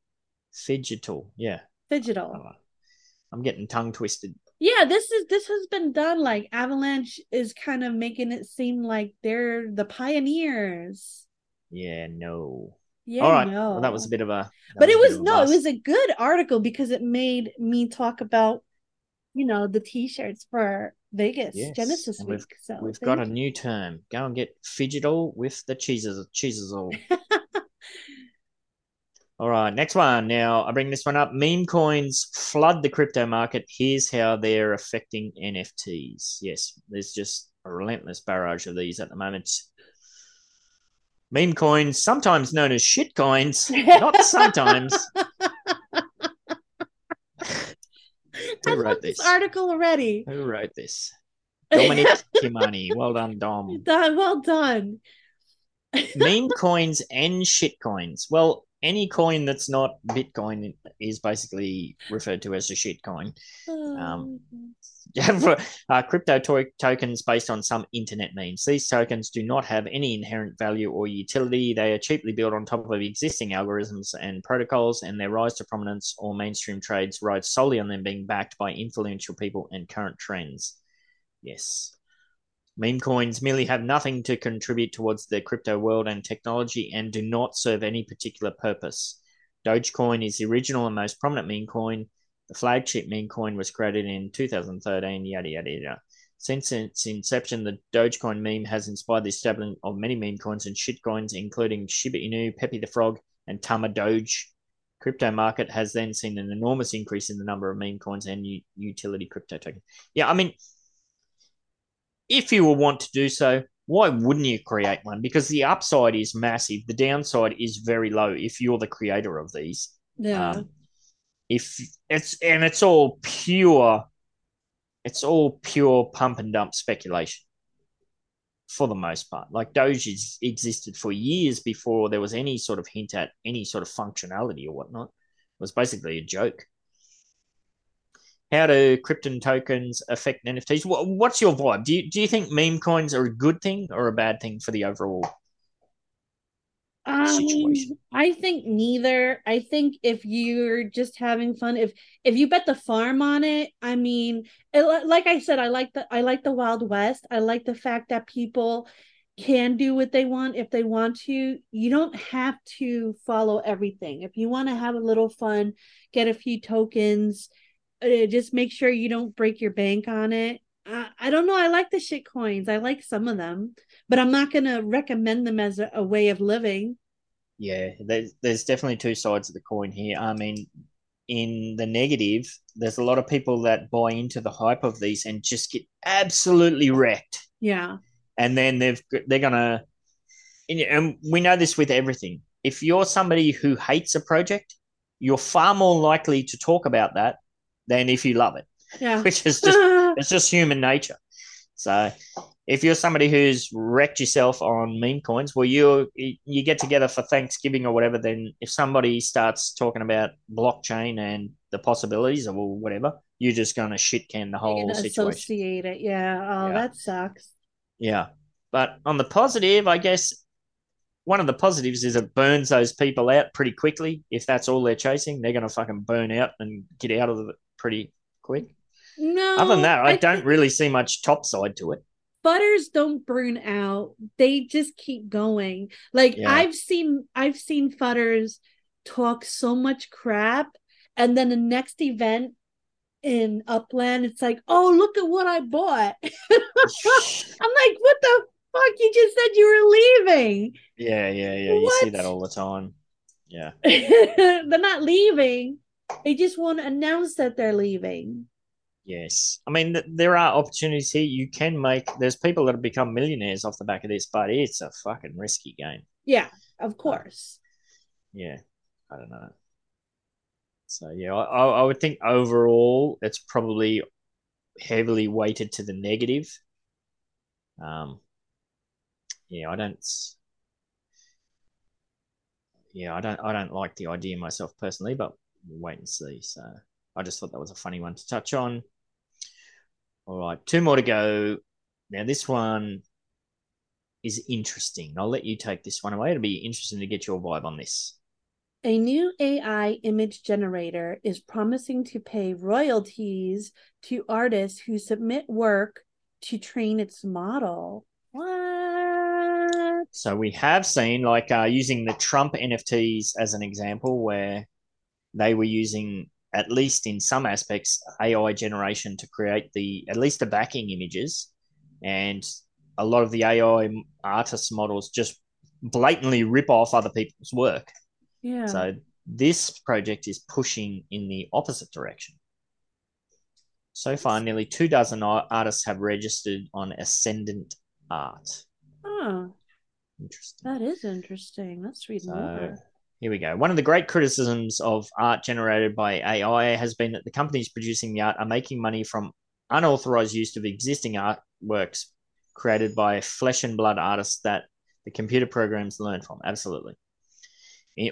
Fidgetal. Yeah. Fidgetal. I'm getting tongue twisted. Yeah, this is this has been done. Like Avalanche is kind of making it seem like they're the pioneers. Yeah, no. Yeah, All right. no. Well, that was a bit of a. but it was no, it was a good article because it made me talk about, you know, the t-shirts for Vegas Yes, Genesis and week. we've- so We've got a new term. Go and get fidgetal with the cheeses. Cheeses all. all right, next one. Now I bring this one up. Meme coins flood the crypto market. Here's how they're affecting NFTs. Yes, there's just a relentless barrage of these at the moment. Meme coins, sometimes known as shit coins, not sometimes. I Who wrote this this? article already. Who wrote this? Dominic Kimani. Well done, Dom. Done, well done. meme coins and shit coins. Well, any coin that's not Bitcoin is basically referred to as a shit coin. Um, For, uh, crypto to- tokens based on some internet memes. These tokens do not have any inherent value or utility. They are cheaply built on top of existing algorithms and protocols, and their rise to prominence or mainstream trades rides solely on them being backed by influential people and current trends. Yes. Meme coins merely have nothing to contribute towards the crypto world and technology and do not serve any particular purpose. Dogecoin is the original and most prominent meme coin. The flagship meme coin was created in 2013, yada, yada, yada. Since its inception, the Dogecoin meme has inspired the establishment of many meme coins and shitcoins, including Shiba Inu, Pepe the Frog, and Tamadoge. Crypto market has then seen an enormous increase in the number of meme coins and u- utility crypto tokens. Yeah, I mean, if you will want to do so, why wouldn't you create one? Because the upside is massive, the downside is very low if you're the creator of these. Yeah. Um, if it's and it's all pure, it's all pure pump and dump speculation for the most part. Like Doge existed for years before there was any sort of hint at any sort of functionality or whatnot. It was basically a joke. How do crypto tokens affect NFTs? What's your vibe? Do you, do you think meme coins are a good thing or a bad thing for the overall? Um, situation. I think neither. I think if you're just having fun, if if you bet the farm on it, I mean, it, like I said, I like the I like the Wild West. I like the fact that people can do what they want if they want to. You don't have to follow everything. If you want to have a little fun, get a few tokens, uh, just make sure you don't break your bank on it. Uh, I don't know. I like the shit coins. I like some of them, but I'm not gonna recommend them as a, a way of living. Yeah, there's there's definitely two sides of the coin here. I mean, in the negative, there's a lot of people that buy into the hype of these and just get absolutely wrecked, Yeah. and then they've they're gonna, and we know this with everything. If you're somebody who hates a project, you're far more likely to talk about that than if you love it, Yeah. which is just it's just human nature. So if you're somebody who's wrecked yourself on meme coins, well, you you get together for Thanksgiving or whatever. Then if somebody starts talking about blockchain and the possibilities or whatever, you're just going to shit can the whole situation. associate it. Yeah. Oh, Yeah. that sucks. Yeah, but on the positive, I guess one of the positives is it burns those people out pretty quickly. If that's all they're chasing, they're going to fucking burn out and get out of it pretty quick. No. Other than that, I, think don't really see much top side to it. Butters don't burn out. They just keep going. Like Yeah. I've seen I've seen FUDders talk so much crap and then the next event in Upland, it's like, oh, look at what I bought. I'm like, what the fuck? You just said you were leaving. Yeah, yeah, yeah. You see that all the time. Yeah. they're not leaving. They just want to announce that they're leaving. Yes. I mean, th- there are opportunities here. You can make, there's people that have become millionaires off the back of this, but it's a fucking risky game. Yeah, of course. Yeah. I don't know. So, yeah, I, I I would think overall it's probably heavily weighted to the negative. Um, yeah, I don't. Yeah, I don't. I don't like the idea myself personally, but we'll wait and see. So, I just thought that was a funny one to touch on. All right, two more to go. Now, this one is interesting. I'll let you take this one away. It'll be interesting to get your vibe on this. A new AI image generator is promising to pay royalties to artists who submit work to train its model. What? So we have seen, like, uh, using the Trump NFTs as an example, where they were using, at least in some aspects, AI generation to create the at least the backing images, and a lot of the AI artist models just blatantly rip off other people's work. Yeah. So this project is pushing in the opposite direction. So far, nearly two dozen artists have registered on Ascendant Art. Huh. Interesting. That is interesting. Let's read So more. Here we go. One of the great criticisms of art generated by AI has been that the companies producing the art are making money from unauthorized use of existing artworks created by flesh and blood artists that the computer programs learn from. Absolutely.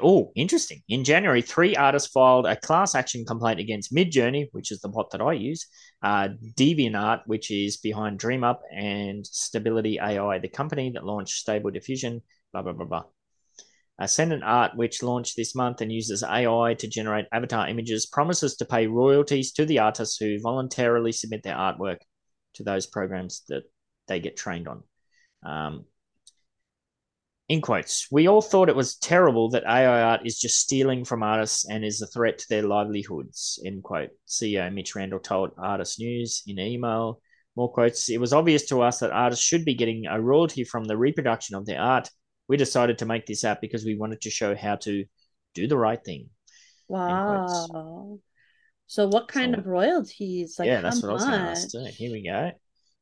Oh, interesting. In January, three artists filed a class action complaint against Midjourney, which is the bot that I use, uh, DeviantArt, which is behind DreamUp, and Stability AI, the company that launched Stable Diffusion, blah, blah, blah, blah. Ascendant Art, which launched this month and uses AI to generate avatar images, promises to pay royalties to the artists who voluntarily submit their artwork to those programs that they get trained on. Um, in quotes, we all thought it was terrible that AI art is just stealing from artists and is a threat to their livelihoods. End quote. CEO Mitch Randall told Artnet News in email. More quotes. It was obvious to us that artists should be getting a royalty from the reproduction of their art. We decided to make this app because we wanted to show how to do the right thing. Wow. So what kind So- of royalties? Like yeah, that's what I was going to ask too. Here we go.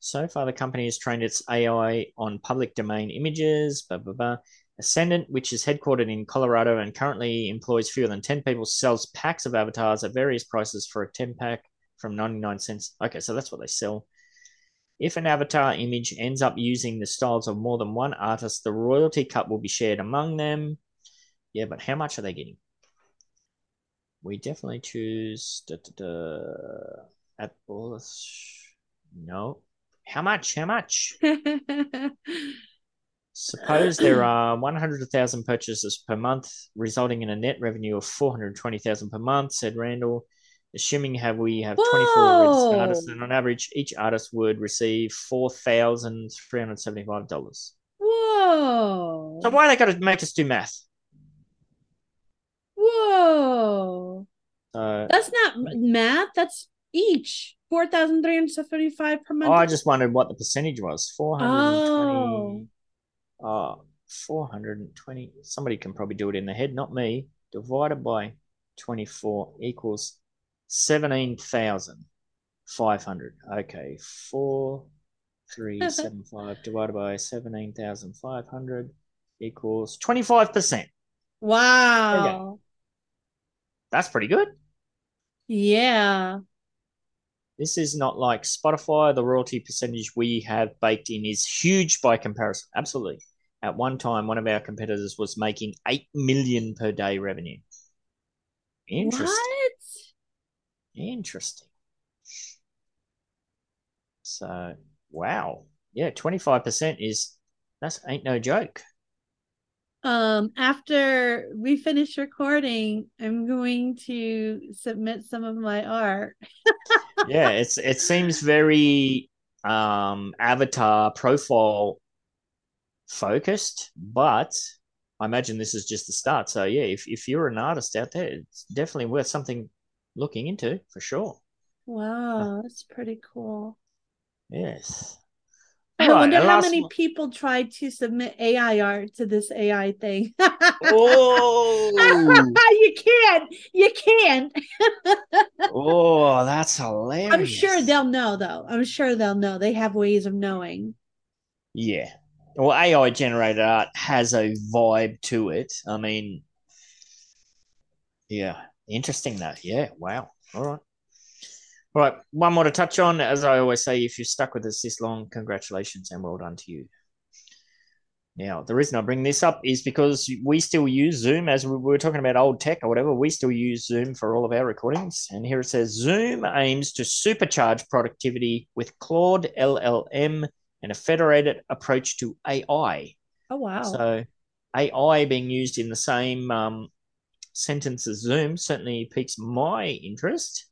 So far, the company has trained its AI on public domain images. Blah, blah, blah. Ascendant, which is headquartered in Colorado and currently employs fewer than 10 people, sells packs of avatars at various prices for a 10 pack from 99 cents. Okay, so that's what they sell. If an avatar image ends up using the styles of more than one artist, the royalty cut will be shared among them. Yeah, but how much are they getting? We definitely choose da, da, da, at Bullish. No. How much? How much? Suppose there are 100,000 purchases per month, resulting in a net revenue of 420,000 per month, said Randall. Assuming have we have 24 registered artists, Whoa. and on average, each artist would receive $4,375. Whoa. So why they got to make us do math? Whoa. So That's not math. That's each. 4,375 per month. oh, I just wondered what the percentage was. 420. Oh. Uh, oh, 420. Somebody can probably do it in their head, not me. Divided by 24 equals 17,500. Okay, 4,375 divided by 17,500 equals 25%. Wow. That's pretty good. Yeah. This is not like Spotify. The royalty percentage we have baked in is huge by comparison. Absolutely. At one time, one of our competitors was making 8 million per day revenue. Interesting. What? Interesting. So, wow. Yeah, 25% is that's ain't no joke. Um, after we finish recording, I'm going to submit some of my art. Yeah, it's it seems very um avatar profile focused, but I imagine this is just the start. So yeah, if if you're an artist out there, it's definitely worth something looking into for sure. Wow, uh, that's pretty cool. Yes. I Alright, wonder how many one- people tried to submit AI art to this AI thing. Oh, you can't. You can't. oh, that's hilarious. I'm sure they'll know though. I'm sure they'll know. They have ways of knowing. Yeah. Well, AI generated art has a vibe to it. I mean, yeah, interesting though. Yeah, wow. All right. All right, one more to touch on. As I always say, if you're stuck with us this long, congratulations and well done to you. Now, the reason I bring this up is because we still use Zoom, as we were talking about old tech or whatever, we still use Zoom for all of our recordings. And here it says Zoom aims to supercharge productivity with Claude LLM and a federated approach to AI. Oh wow. So, AI being used in the same um, sentence as Zoom certainly piques my interest.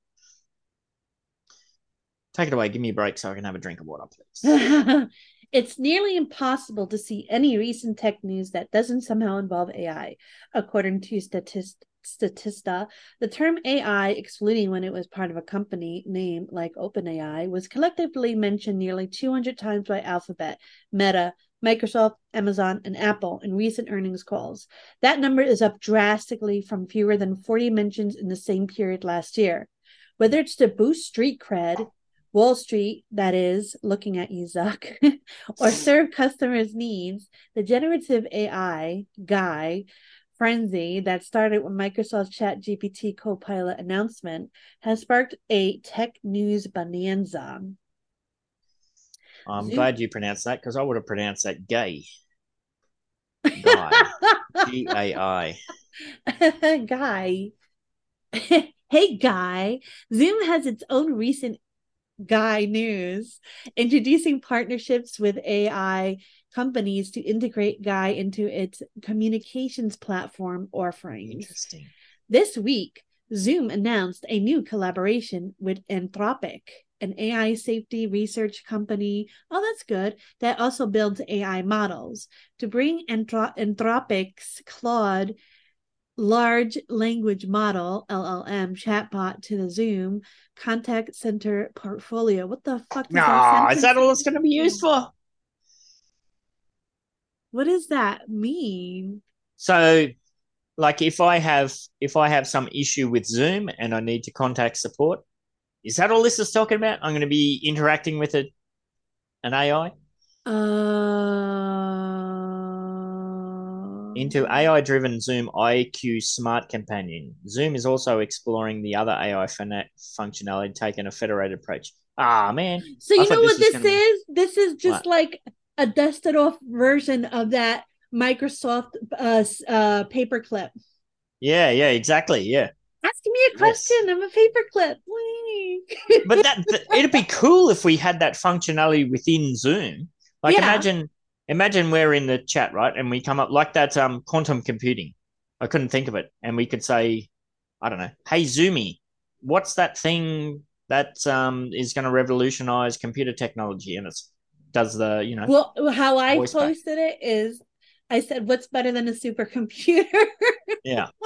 Take it away. Give me a break so I can have a drink of water, please. it's nearly impossible to see any recent tech news that doesn't somehow involve AI, according to Statist- Statista. The term AI, excluding when it was part of a company name like OpenAI, was collectively mentioned nearly 200 times by Alphabet, Meta, Microsoft, Amazon, and Apple in recent earnings calls. That number is up drastically from fewer than 40 mentions in the same period last year. Whether it's to boost street cred, Wall Street, that is, looking at you, Zuck, or serve customers' needs, the generative AI guy frenzy that started with Microsoft's Chat GPT Copilot announcement has sparked a tech news bonanza. I'm Zoom- glad you pronounced that because I would have pronounced that gay. Guy. G A I. guy. hey, guy. Zoom has its own recent guy news introducing partnerships with AI companies to integrate Guy into its communications platform offerings. Interesting. This week, Zoom announced a new collaboration with Anthropic, an AI safety research company. Oh, that's good. That also builds AI models to bring Anthro- Anthropic's Claude large language model LLM chatbot to the Zoom contact center portfolio. What the fuck? No, that is that all it's going to be used for? What does that mean? So, like, if I have if I have some issue with Zoom and I need to contact support, is that all this is talking about? I'm going to be interacting with a an AI Uh, into AI driven Zoom IQ Smart Companion. Zoom is also exploring the other AI funa- functionality, taking a federated approach. Ah, man. So you know this what this gonna is? This is just What? like a dusted off version of that Microsoft uh, uh paperclip. Yeah, yeah, exactly. Yeah. Ask me a question. I'm a paperclip. But that th- it'd be cool if we had that functionality within Zoom. Like Yeah. imagine imagine we're in the chat, right? And we come up like that um quantum computing. I couldn't think of it. And we could say, I don't know, hey Zoomy, what's that thing that um is gonna revolutionize computer technology? And it's does the, you know, well, how I Voice back. posted it is, I said, "What's better than a supercomputer?" yeah.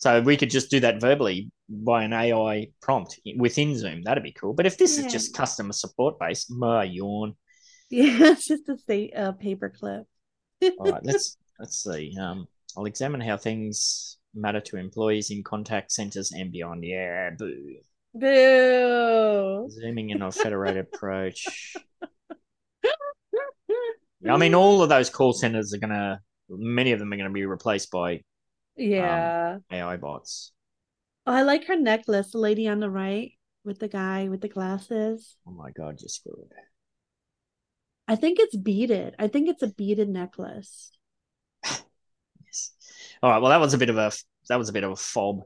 So we could just do that verbally by an AI prompt within Zoom. That'd be cool. But if this Yeah. is just customer support based, my yawn. yeah, it's just a say uh, paperclip. All right, let's let's see. Um, I'll examine how things matter to employees in contact centers and beyond. Yeah, boo. Boo. Zooming in on a federated approach. I mean, all of those call centers are gonna. Many of them are gonna be replaced by Yeah. AI bots. Oh, I like her necklace, the lady on the right with the guy with the glasses. Oh my god, you're screwed. I think it's beaded. I think it's a beaded necklace. Yes. All right. Well, that was a bit of a that was a bit of a fob.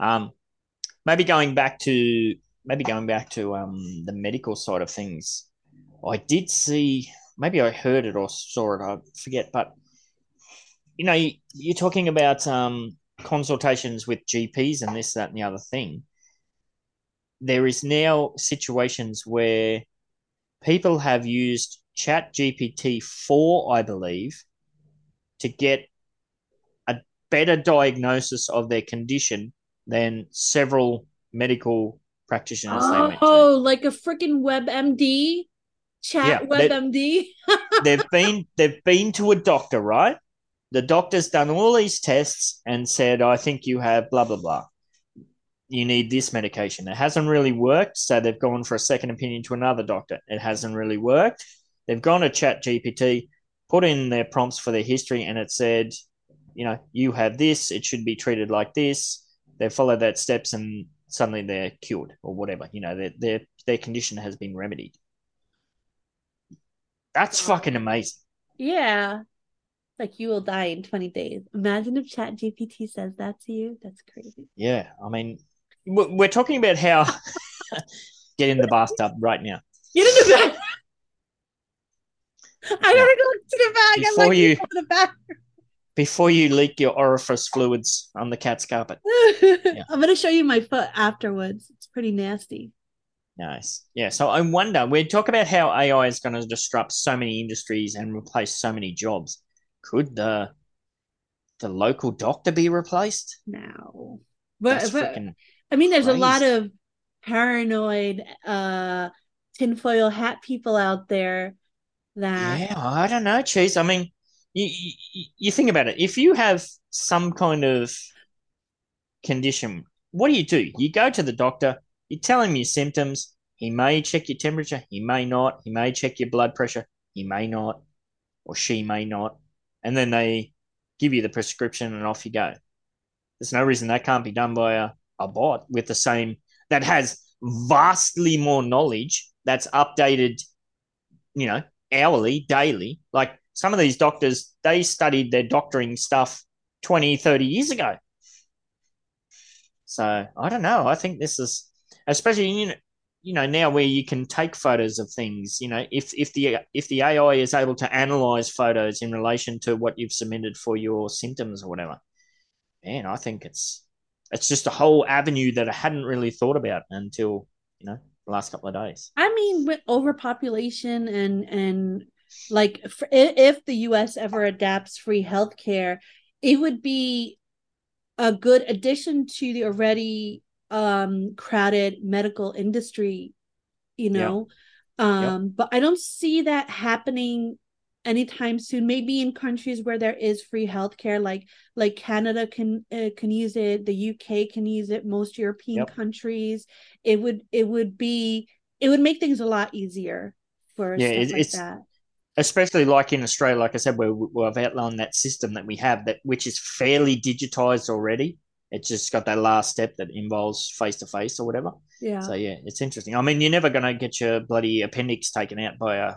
Um, maybe going back to maybe going back to um the medical side of things. I did see maybe I heard it or saw it. I forget, but you know, you, you're talking about um consultations with GPs and this, that, and the other thing. There is now situations where people have used Chat GPT four, I believe, to get a better diagnosis of their condition than several medical practitioners they. Oh, like a freaking WebMD, chat Yeah, WebMD. they've been they've been to a doctor, right? The doctor's done all these tests and said, "I think you have blah blah blah. You need this medication." It hasn't really worked, so they've gone for a second opinion to another doctor. It hasn't really worked. They've gone to Chat GPT, put in their prompts for their history, and it said, "You know, you have this. It should be treated like this." They follow that steps, and suddenly they're cured or whatever. You know, their their their condition has been remedied. That's fucking amazing. yeah. Like you will die in 20 days. Imagine if Chat GPT says that to you. That's crazy. Yeah, I mean, we're we're talking about how get in the bathtub right now. Get in the bag. I gotta go to the bag. I'm Before like, you- the bag. before you leak your orifice fluids on the cat's carpet. I'm gonna show you my foot afterwards. It's pretty nasty. Nice. Yeah. So I wonder, we talk about how AI is going to disrupt so many industries and replace so many jobs. Could the the local doctor be replaced? No, but, but I mean, there's a lot of paranoid, uh, tinfoil hat people out there that Yeah, I don't know, Cheese. I mean, you, you you think about it. If you have some kind of condition, what do you do? You go to the doctor, you tell him your symptoms. He may check your temperature, he may not. He may check your blood pressure, he may not, or she may not. And then they give you the prescription and off you go. There's no reason that can't be done by a, a bot with the same, that has vastly more knowledge, that's updated, you know, hourly, daily. Like some of these doctors, they studied their doctoring stuff 20, 30 years ago. So I don't know. I think this is, especially you know, you know now where you can take photos of things. You know, if if the if the AI is able to analyze photos in relation to what you've submitted for your symptoms or whatever, man, I think it's it's just a whole avenue that I hadn't really thought about until you know the last couple of days. I mean, with overpopulation and and like if the U.S. ever adapts free healthcare, it would be a good addition to the already um crowded medical industry. You Yeah. know, um, but I don't see that happening anytime soon. Maybe in countries where there is free healthcare, like like Canada can uh, can use it, the UK can use it, most European Yep. countries. It would it would be it would make things a lot easier for Yeah, stuff it- like it's- that. especially like in Australia, like I said, where we- I've outlined that system that we have that which is fairly digitized already. It's just got that last step that involves face to face or whatever. Yeah. So yeah, it's interesting. I mean, you're never going to get your bloody appendix taken out by a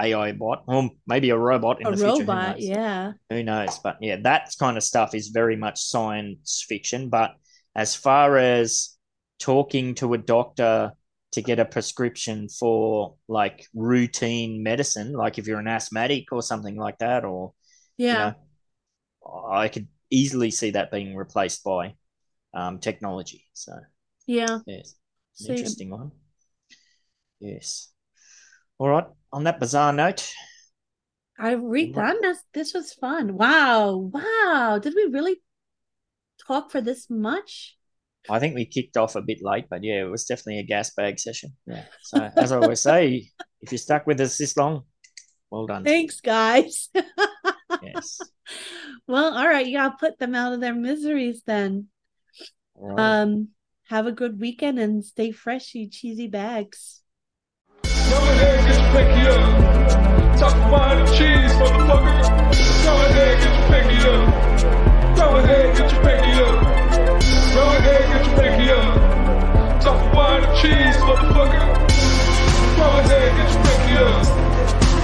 AI bot, or maybe a robot in a the future. Who robot, knows? yeah. Who knows? But yeah, that kind of stuff is very much science fiction. But as far as talking to a doctor to get a prescription for like routine medicine, like if you're an asthmatic or something like that, or Yeah. you know, I could easily see that being replaced by um, technology. So Yeah. interesting one. Yes. All right. On that bizarre note, I we done this. This was fun. Wow. Wow. Did we really talk for this much? I think we kicked off a bit late, but yeah, it was definitely a gas bag session. Yeah. So as I always say, if you stuck with us this long, well done. Thanks, guys. Yes. Well, all right. You gotta put them out of their miseries then. All right. Um, have a good weekend and stay fresh, you cheesy bags. Go ahead, get your pinky up. Talk whine cheese, motherfucker. Go ahead, get your pinky up. Go ahead, get your pinky up. Go ahead, get your up. Talk whine cheese, motherfucker. Go ahead, get your pinky up.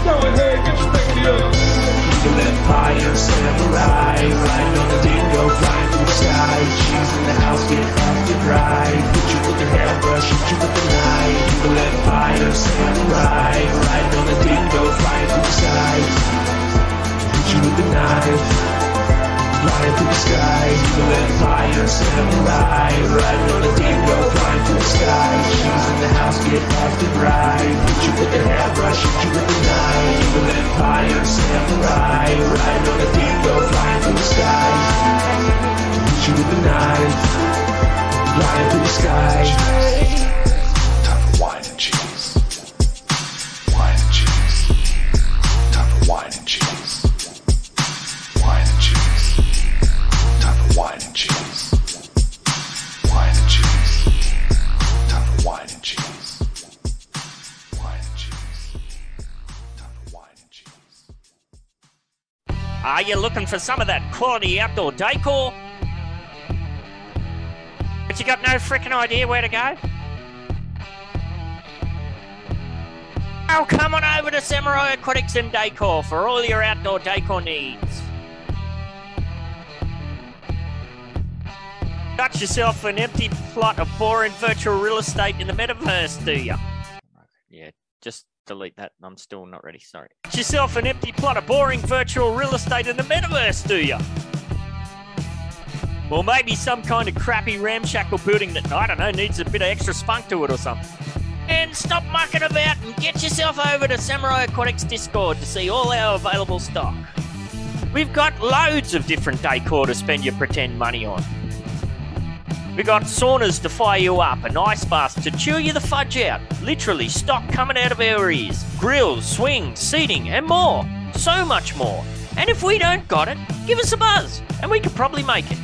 Go ahead, get your up. Eagle Empire Samurai Riding on the dingo, flying through the sky. Cheese in the house, get the drive Hit you with the hairbrush, hit you with the knife. Eagle Empire Samurai Riding on the dingo, flying through the sky. Hit you with the knife. Flying through the sky. Eagle Empire Samurai Riding on the dingo, flying through the sky. Cheese in the house, get off the drive Hit you with the hairbrush, hit you with the knife. Eagle Empire Samurai Riding on the dingo, flying through the sky. Hit you with the knife. Flying through the sky. Are you looking for some of that quality outdoor decor? But you got no freaking idea where to go? Oh, come on over to Samurai Aquatics and Decor for all your outdoor decor needs. Got yourself an empty plot of boring virtual real estate in the metaverse, do ya? Delete that. I'm still not ready. Sorry. Got yourself an empty plot of boring virtual real estate in the metaverse, do ya? Or maybe some kind of crappy ramshackle building that, I don't know, needs a bit of extra spunk to it or something. And stop mucking about and get yourself over to Samurai Aquatics Discord to see all our available stock. We've got loads of different decor to spend your pretend money on. We got saunas to fire you up, and ice baths to chew you the fudge out. Literally, stock coming out of our ears. Grills, swings, seating, and more. So much more. And if we don't got it, give us a buzz, and we could probably make it.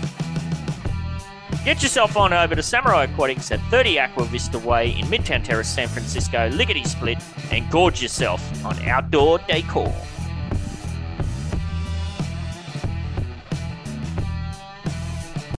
Get yourself on over to Samurai Aquatics at 30 Aqua Vista Way in Midtown Terrace, San Francisco, lickety split, and gorge yourself on outdoor decor.